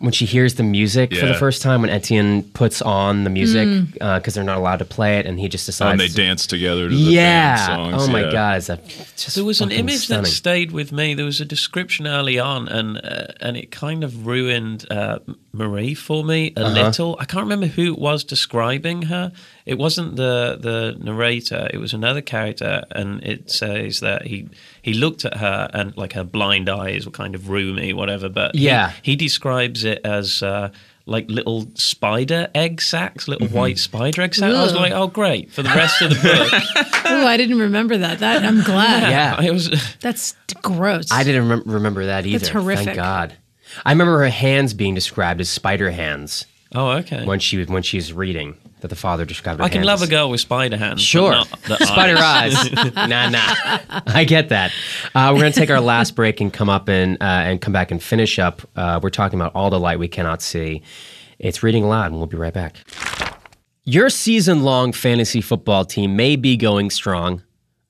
when she hears the music for the first time. When Etienne puts on the music because they're not allowed to play it, and he just Oh, decides. and they to- dance together to the yeah. band songs. oh my yeah. god, is that just There was an image stunning. that stayed with me. There was a description early on, and uh, and it kind of ruined uh, Marie for me a Uh-huh. little. I can't remember who was describing her. It wasn't the the narrator. It was another character, and it says that he he looked at her and like her blind eyes were kind of rheumy, whatever. But Yeah. he, describes it as. Uh, like little spider egg sacs, little Mm-hmm. white spider egg sacs. I was like, "Oh, great!" For the rest of the book, [LAUGHS] [LAUGHS] Oh, I didn't remember that. That I'm glad. Yeah. [LAUGHS] it was. That's gross. I didn't remem- remember that either. That's horrific. Thank God. I remember her hands being described as spider hands Oh, okay. when she when she's reading. That the father described. Her I can hands love a as- girl with spider hands. but Sure. not the [LAUGHS] Spider eyes. eyes. nah, nah. I get that. Uh, we're going to take our last break and come up and uh, and come back and finish up. Uh, we're talking about all the light we cannot see. It's reading aloud, and we'll be right back. Your season long fantasy football team may be going strong,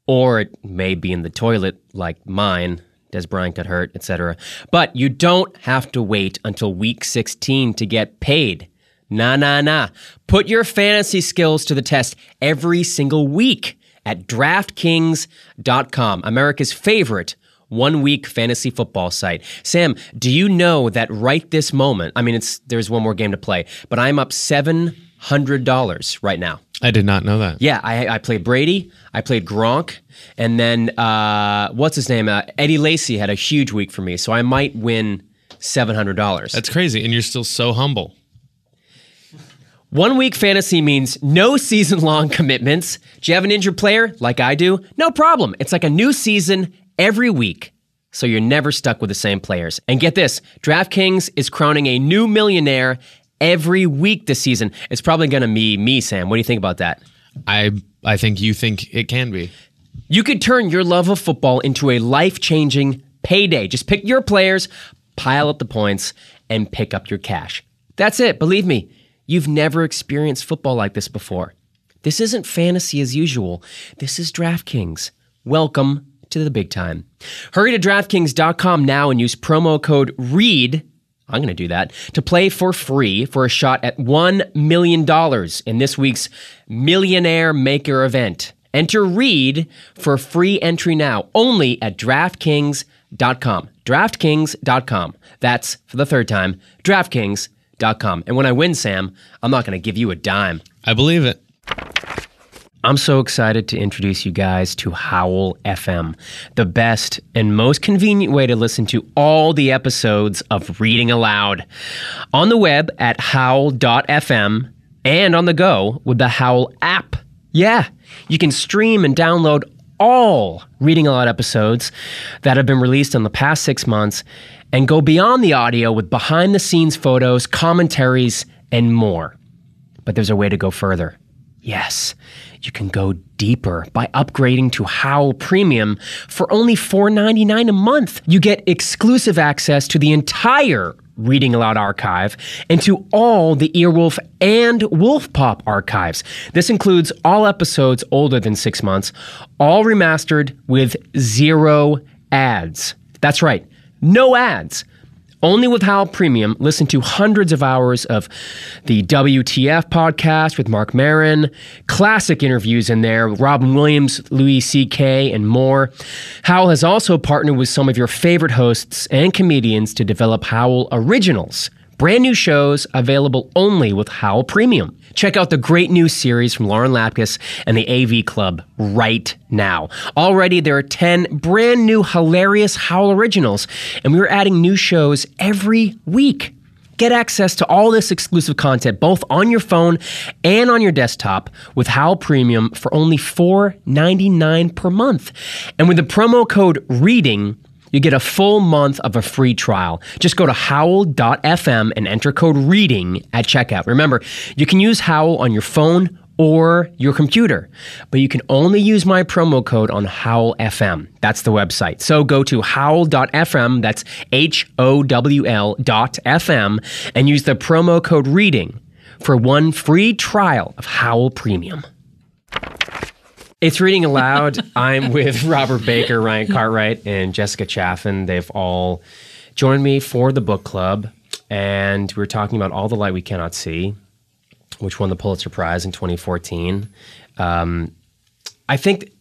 or it may be in the toilet like mine. Dez Bryant got hurt, etc. But you don't have to wait until week 16 to get paid. Nah, nah, nah. Put your fantasy skills to the test every single week at DraftKings.com, America's favorite one week fantasy football site. Sam, do you know that right this moment, I mean, it's there's one more game to play, but I'm up $700 right now. I did not know that. Yeah, I, I played Brady, I played Gronk, and then uh, what's his name? Uh, Eddie Lacy had a huge week for me, so I might win seven hundred dollars. That's crazy. And you're still so humble. One week fantasy means no season long [LAUGHS] commitments. Do you have an injured player like I do? No problem. It's like a new season every week. So you're never stuck with the same players. And get this DraftKings is crowning a new millionaire every week this season. It's probably going to be me, Sam. What do you think about that? I I think you think it can be. You could turn your love of football into a life changing payday. Just pick your players, pile up the points, and pick up your cash. That's it. Believe me, you've never experienced football like this before. This isn't fantasy as usual. This is DraftKings. Welcome to the big time. Hurry to DraftKings.com now and use promo code READ. I'm going to do that to play for free for a shot at $1 million in this week's Millionaire Maker event. Enter READ for free entry now only at DraftKings.com. DraftKings.com. That's for the third time, DraftKings.com. And when I win, Sam, I'm not going to give you a dime. I believe it. I'm so excited to introduce you guys to Howl FM, the best and most convenient way to listen to all the episodes of Reading Aloud. On the web at howl.fm and on the go with the Howl app. Yeah, you can stream and download all Reading Aloud episodes that have been released in the past six months and go beyond the audio with behind the scenes photos, commentaries, and more. But there's a way to go further. Yes, you can go deeper by upgrading to Howl Premium for only $4.99 a month. You get exclusive access to the entire Reading Aloud archive and to all the Earwolf and Wolf Pop archives. This includes all episodes older than six months, all remastered with zero ads. That's right, no ads. Only with Howl Premium, listen to hundreds of hours of the WTF podcast with Marc Maron, classic interviews in there, with Robin Williams, Louis C.K., and more. Howl has also partnered with some of your favorite hosts and comedians to develop Howl Originals. Brand new shows available only with Howl Premium. Check out the great new series from Lauren Lapkus and the AV Club right now. Already there are 10 brand new hilarious Howl originals, and we're adding new shows every week. Get access to all this exclusive content both on your phone and on your desktop with Howl Premium for only $4.99 per month. And with the promo code READING, you get a full month of a free trial. Just go to howl.fm and enter code READING at checkout. Remember, you can use Howl on your phone or your computer, but you can only use my promo code on Howl FM. That's the website. So go to howl.fm, that's H O W L dot FM, and use the promo code READING for one free trial of Howl Premium. It's reading aloud. [LAUGHS] I'm with Robert Baker, Ryan Cartwright, and Jessica Chaffin. They've all joined me for the book club, and we're talking about All the Light We Cannot See, which won the Pulitzer Prize in 2014. Um, I think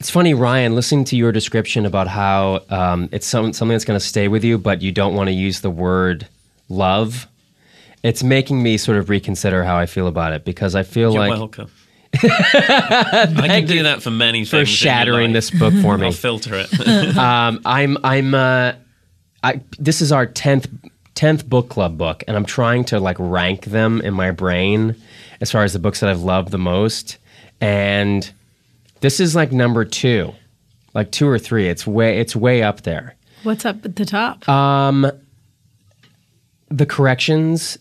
it's funny, Ryan, listening to your description about how um, it's some, something that's going to stay with you, but you don't want to use the word love. It's making me sort of reconsider how I feel about it because I feel You're like welcome. [LAUGHS] I can do that for many for things. in your shattering life. this book for me. [LAUGHS] I'll filter it. [LAUGHS] um, I'm I'm uh, I this is our tenth tenth book club book, and I'm trying to like rank them in my brain as far as the books that I've loved the most, and this is like number two, like two or three. It's way it's way up there. What's up at the top? Um, The corrections.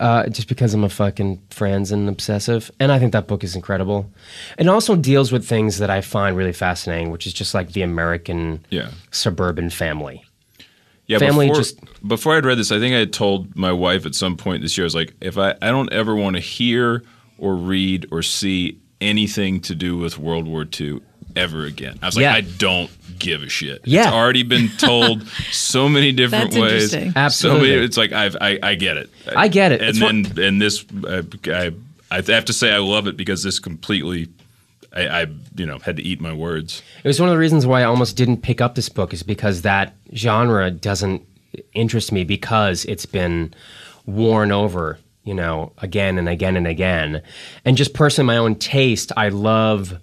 Uh, just because I'm a fucking Franzen obsessive, and I think that book is incredible. It also deals with things that I find really fascinating, which is just like the American Yeah. suburban family. Yeah, Family before, just- before I'd read this, I think I had told my wife at some point this year, I was like, if I, I don't ever want to hear or read or see anything to do with World War II ever again. I was like, Yeah. I don't give a shit. Yeah. It's already been [LAUGHS] told so many different That's ways. interesting. So Absolutely. many, it's like I've, I I get it. I get it. And It's then and this uh, I I have to say I love it because this completely I, I you know had to eat my words. It was one of the reasons why I almost didn't pick up this book is because that genre doesn't interest me because it's been worn over, you know, again and again and again. And just personally my own taste, I love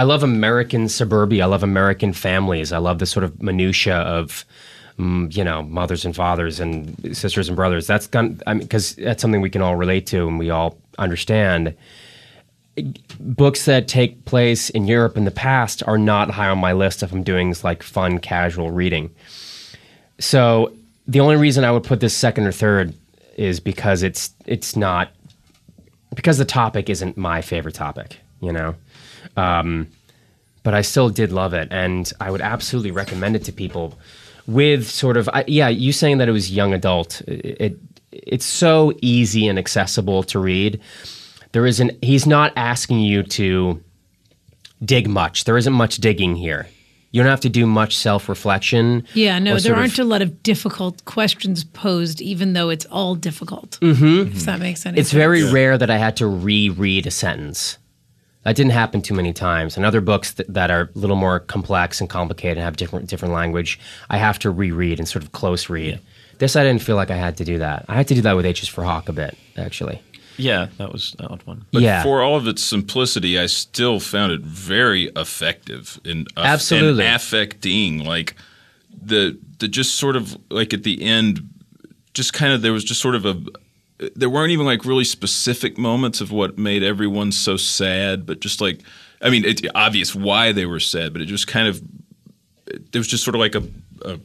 I love American suburbia. I love American families. I love the sort of minutia of mm, you know, mothers and fathers and sisters and brothers. That's gon- I mean cuz that's something we can all relate to and we all understand books that take place in Europe in the past are not high on my list if I'm doing like fun casual reading. So the only reason I would put this second or third is because it's it's not because the topic isn't my favorite topic, you know. Um, but I still did love it, and I would absolutely recommend it to people. With sort of I, yeah, you saying that it was young adult, it, it it's so easy and accessible to read. There isn't he's not asking you to dig much. There isn't much digging here. You don't have to do much self reflection. yeah, no, there aren't a lot of difficult questions posed, even though it's all difficult. Mm-hmm. If that makes any It's sense. It's very rare that I had to reread a sentence. That didn't happen too many times. And other books that, that are a little more complex and complicated and have different different language, I have to reread and sort of close read. This I didn't feel like I had to do that. I had to do that with H's for Hawk a bit, actually. yeah, that was an odd one. But yeah. for all of its simplicity, I still found it very effective in aff- Absolutely. and affecting. Like the the just sort of like at the end, just kind of there was just sort of a there weren't even like really specific moments of what made everyone so sad, but just like I mean, it's obvious why they were sad, but it just kind of there was just sort of like a. a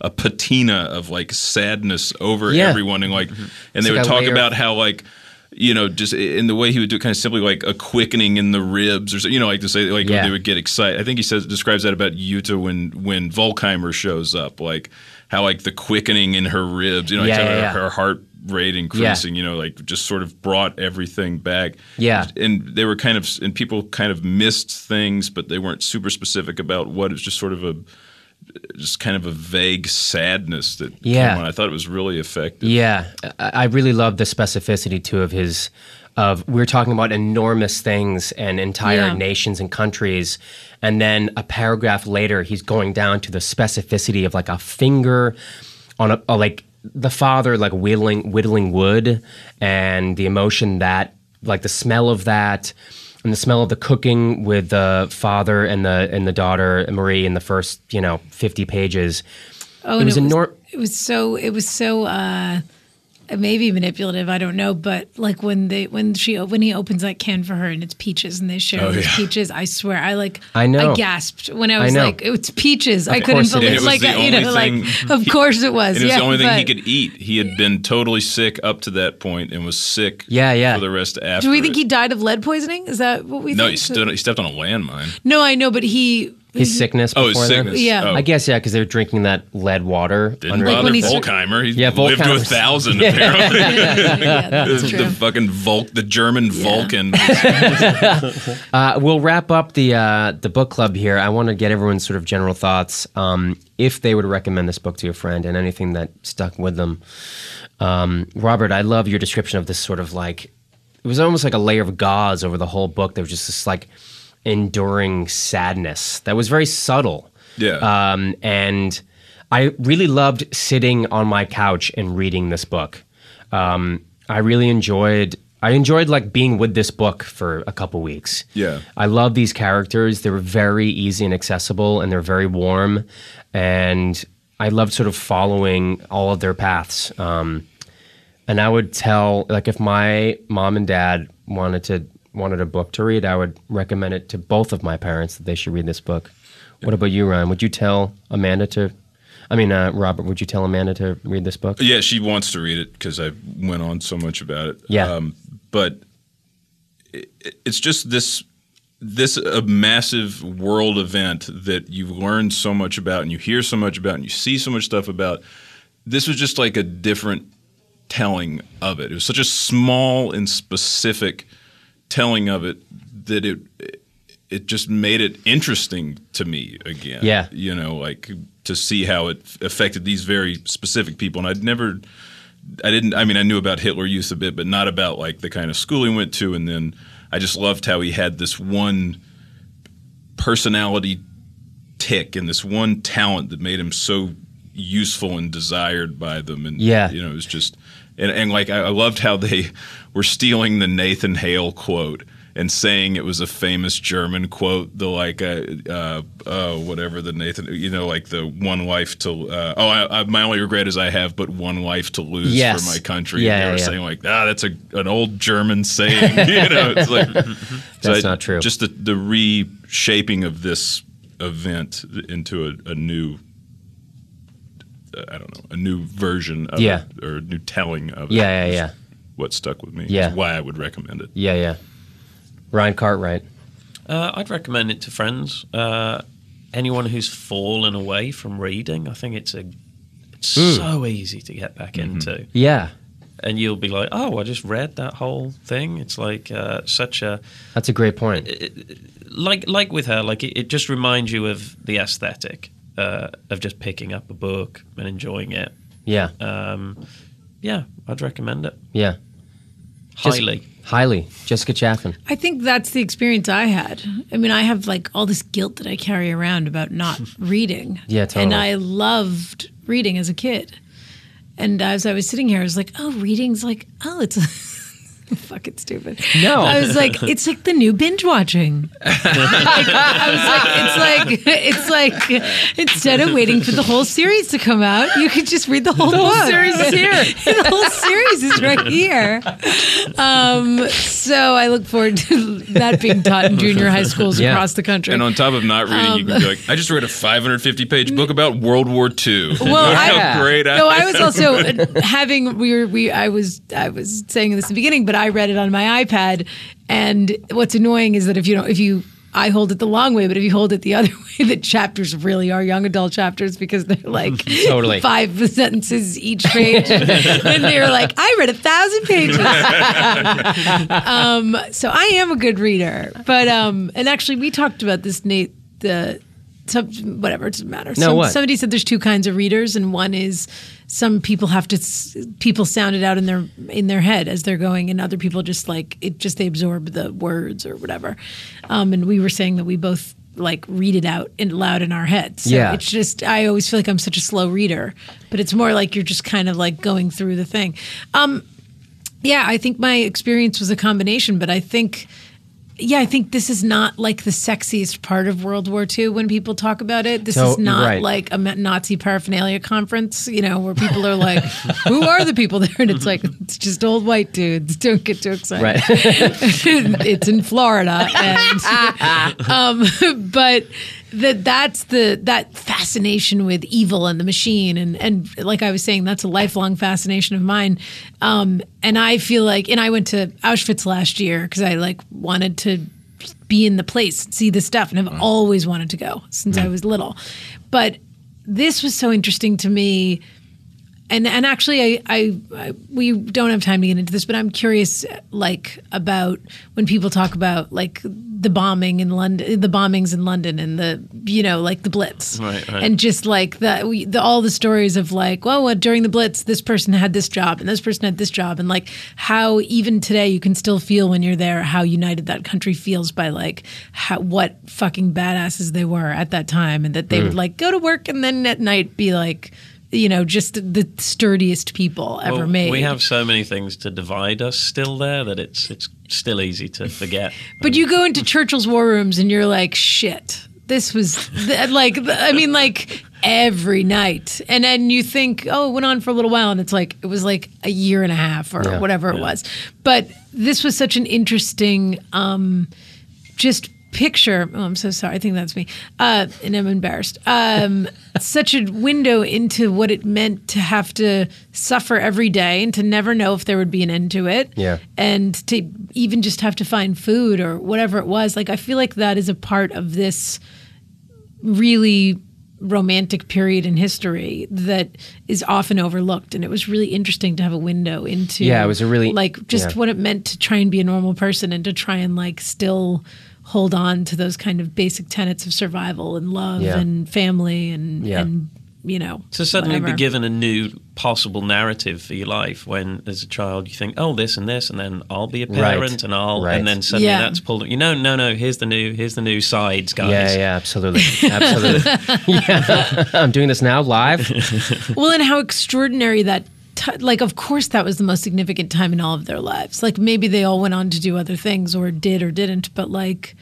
a patina of like sadness over Yeah. everyone and like mm-hmm. and they like would talk layer- about how like you know just in the way he would do it kind of simply like a quickening in the ribs or so, you know like to say like Yeah. they would get excited i think he says describes that about Jutta when when volkheimer shows up like how like the quickening in her ribs you know like Yeah, her, yeah, yeah. her heart rate increasing you know like just sort of brought everything back Yeah. and they were kind of and people kind of missed things but they weren't super specific about what it was just sort of a just kind of a vague sadness that Yeah. came on. I thought it was really effective. Yeah, I I really love the specificity too of his. Of we're talking about enormous things and entire Yeah. nations and countries, and then a paragraph later, he's going down to the specificity of like a finger on a, a like the father like whittling whittling wood, and the emotion that like the smell of that. And the smell of the cooking with the father and the and the daughter Marie in the first you know fifty pages. Oh, It was enor- It was so. It was so. uh Maybe manipulative. I don't know, but like when they when she when he opens that can for her and it's peaches and they share Oh, these yeah. peaches. I swear, I like I know. I gasped when I was know. like, it's peaches. I couldn't course it believe is. like And it was the you know only like of course it was. And it was yeah, the only thing he could eat. He had been totally sick up to that point and was sick Yeah, yeah. for the rest of after. Do we think it. he died of lead poisoning? Is that what we No, think? he, stood, he stepped on a landmine. No, I know, but he his sickness. Oh, his before then? sickness. Yeah. Oh. I guess yeah, because they were drinking that lead water. Didn't under- Like bother when he's- Volkheimer. He Yeah, lived to a Volkheimer's- thousand [LAUGHS] apparently. [LAUGHS] yeah, that's the, true. the fucking Volk, the German Vulcan. [LAUGHS] Uh, we'll wrap up the uh, the book club here. I want to get everyone's sort of general thoughts. Um, if they would recommend this book to a friend and anything that stuck with them. Um, Robert, I love your description of this sort of like it was almost like a layer of gauze over the whole book. There was just this like enduring sadness that was very subtle. Yeah. Um, and I really loved sitting on my couch and reading this book. Um, I really enjoyed. I enjoyed like being with this book for a couple weeks. Yeah. I love these characters. They were very easy and accessible, and they're very warm. And I loved sort of following all of their paths. Um, and I would tell, like, if my mom and dad wanted to wanted a book to read, I would recommend it to both of my parents that they should read this book. What about you, Ryan? Would you tell Amanda to? I mean, uh, Robert, would you tell Amanda to read this book? yeah, she wants to read it because I went on so much about it. Yeah. Um, but it, it's just this this a massive world event that you learn so much about and you hear so much about and you see so much stuff about. This was just like a different telling of it. It was such a small and specific telling of it that it it just made it interesting to me again. Yeah. you know, like to see how it affected these very specific people, and I'd never. I didn't. I mean, I knew about Hitler Youth a bit, but not about like the kind of school he went to. And then I just loved how he had this one personality tick and this one talent that made him so useful and desired by them. And Yeah. you know, it was just and, and like I, I loved how they were stealing the Nathan Hale quote and saying it was a famous German quote. The like, uh, uh, uh, whatever the Nathan, you know, like the one life to. Uh, oh, I, I, my only regret is I have but one life to lose Yes. for my country. Yeah, and they were yeah. saying like, ah, that's a an old German saying. [LAUGHS] you know, it's like [LAUGHS] That's not true. Just the the reshaping of this event into a, a new. Uh, I don't know, a new version of Yeah. it or a new telling of it. Yeah, yeah, yeah. What stuck with me. Yeah. Is why I would recommend it. Yeah, yeah. Ryan Cartwright. Uh, I'd recommend it to friends. Uh, anyone who's fallen away from reading, I think it's a it's Hmm. so easy to get back into, Yeah, and you'll be like, "Oh, I just read that whole thing." It's like uh, such a that's a great point. like like with her, like it, it just reminds you of the aesthetic uh, of just picking up a book and enjoying it. Yeah, Um, yeah, I'd recommend it yeah. Just- highly. Highly. Jessica Chaffin. I think that's the experience I had. I mean, I have like all this guilt that I carry around about not [LAUGHS] reading. Yeah, totally. And I loved reading as a kid. And as I was sitting here, I was like, oh, reading's like, oh, it's [LAUGHS] fucking stupid. No. I was like, [LAUGHS] it's like the new binge watching. Like, I was like, it's like, it's like, instead of waiting for the whole series to come out, you could just read the whole book. The whole series is here. [LAUGHS] the whole series is right here. Um, so I look forward to that being taught in junior high schools Yeah. across the country. And on top of not reading, you can be like, I just read a 550 page book about World War II. Um, Well, How I- great! no, I was also uh, having we were we I was I was saying this in the beginning, but I read it on my iPad. And what's annoying is that if you don't if you I hold it the long way, but if you hold it the [LAUGHS] other way, the chapters really are young adult chapters because they're like [LAUGHS] Totally. five sentences each page, [LAUGHS] and they're like, I read a thousand pages. um, so I am a good reader, but um, and actually we talked about this, Nate. The some whatever it doesn't matter. No, Some- what? Somebody said there's two kinds of readers, and one is some people have to people sound it out in their in their head as they're going, and other people just like it. Just they absorb the words or whatever. Um, and we were saying that we both like read it out in loud in our heads. So Yeah. it's just I always feel like I'm such a slow reader, but it's more like you're just kind of like going through the thing. Um, yeah, I think my experience was a combination, but I think. Yeah, I think this is not like the sexiest part of World War II when people talk about it. This So- is not right. like a Nazi paraphernalia conference, you know, where people are like, "Who are the people there?" And it's like, it's just old white dudes. Don't get too excited. Right. [LAUGHS] it's in Florida, and [LAUGHS] um, [LAUGHS] but that that's the that fascination with evil and the machine, and and like I was saying, that's a lifelong fascination of mine. Um, and I feel like, and I went to Auschwitz last year because I like wanted to be in the place, see the stuff, and I've always wanted to go since I was little. But this was so interesting to me and and actually I, I I we don't have time to get into this but i'm curious like about when people talk about like the bombing in london the bombings in london and the you know like the blitz. Right, right. and just like the, we, the all the stories of like well what, during the blitz this person had this job and this person had this job. And like how even today you can still feel when you're there how united that country feels by like how what fucking badasses they were at that time. And that they would mm. like go to work and then at night be like you know, just the sturdiest people ever Well, made. We have so many things to divide us still there that it's it's still easy to forget. [LAUGHS] but you go into Churchill's war rooms and you're like, shit, this was th- like, th- I mean, like every night. And then you think, oh, it went on for a little while. And it's like, it was like a year and a half or Yeah. whatever it was. But this was such an interesting, um, just picture. Oh, I'm so sorry. I think that's me. Uh, and I'm embarrassed. Um, [LAUGHS] such a window into what it meant to have to suffer every day and to never know if there would be an end to it. Yeah. And to even just have to find food or whatever it was. Like, I feel like that is a part of this really romantic period in history that is often overlooked and it was really interesting to have a window into Yeah, it was a really- like just yeah. what it meant to try and be a normal person and to try and like still hold on to those kind of basic tenets of survival and love Yeah. and family and Yeah. and you know to suddenly whatever. be given a new possible narrative for your life when as a child you think oh this and this and then i'll be a Right. parent and i'll Right. and then suddenly Yeah. that's pulled you know no no here's the new here's the new sides guys Yeah, yeah, absolutely, absolutely. [LAUGHS] [LAUGHS] yeah, [LAUGHS] I'm doing this now live. well and how extraordinary that t- like of course that was the most significant time in all of their lives like maybe they all went on to do other things or did or didn't but like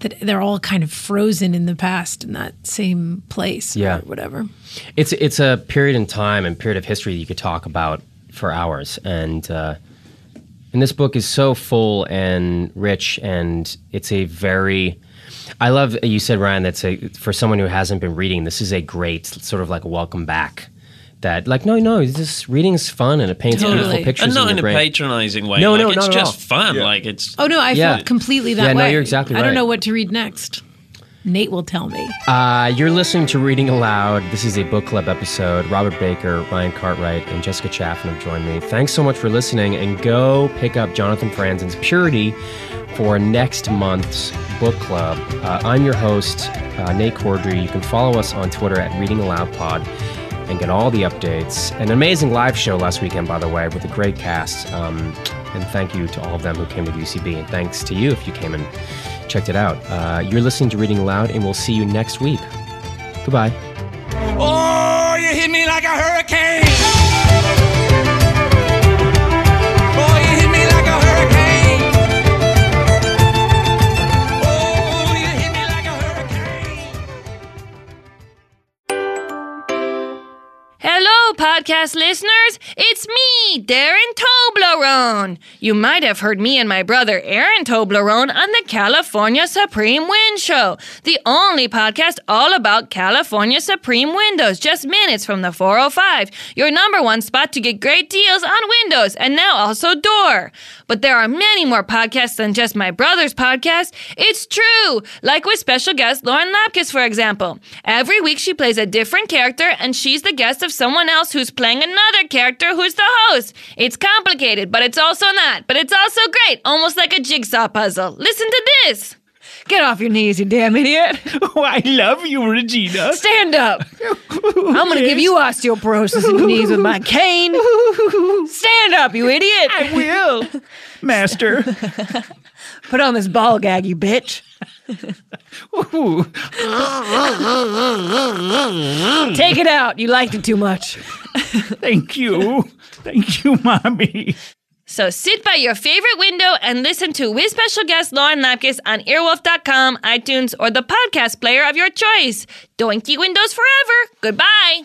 that they're all kind of frozen in the past in that same place Yeah. or whatever It's it's a period in time and period of history that you could talk about for hours, and uh, and this book is so full and rich, and it's a very. I love you said Ryan. That's a for someone who hasn't been reading. This is a great sort of like welcome back. That like no no this reading is fun and it paints Totally. beautiful pictures and not in in your a patronizing way No, like, no, it's not at just all. fun Yeah. like it's oh no i Yeah. felt completely that Yeah, no, way you're exactly right. i don't know what to read next nate will tell me Uh, you're listening to Reading Aloud. This is a book club episode. Robert Baker, Ryan Cartwright, and Jessica Chaffin have joined me. Thanks so much for listening, and go pick up Jonathan Franzen's Purity for next month's book club. Uh, I'm your host, uh, Nate Corddry. You can follow us on Twitter at Reading Aloud Pod and get all the updates. An amazing live show last weekend, by the way, with a great cast. Um, and thank you to all of them who came to UCB, and thanks to you if you came and checked it out. Uh, you're listening to Reading Aloud, and we'll see you next week. Goodbye. Oh, you hit me like a hurricane. Podcast listeners. It's me, Darren Toblerone. You might have heard me and my brother Aaron Toblerone on the California Supreme Wind Show, the only podcast all about California Supreme windows, just minutes from the 405, your number one spot to get great deals on windows and now also door. But there are many more podcasts than just my brother's podcast. It's true, like with special guest Lauren Lapkus, for example. Every week she plays a different character and she's the guest of someone else who's playing another character who's the host. It's complicated, but it's also not. But it's also great, almost like a jigsaw puzzle. Listen to this. Get off your knees, you damn idiot. Oh, [LAUGHS] I love you, Regina. Stand up. [LAUGHS] I'm going to give you osteoporosis in your knees with my cane. [LAUGHS] Stand up, you idiot. I will, Master. Put on this ball gag, you bitch. Take it out. You liked it too much. Thank you. Thank you, Mommy. So sit by your favorite window and listen to with special guest Lauren Lapkus on earwolf.com, iTunes, or the podcast player of your choice. Doinky windows forever. Goodbye.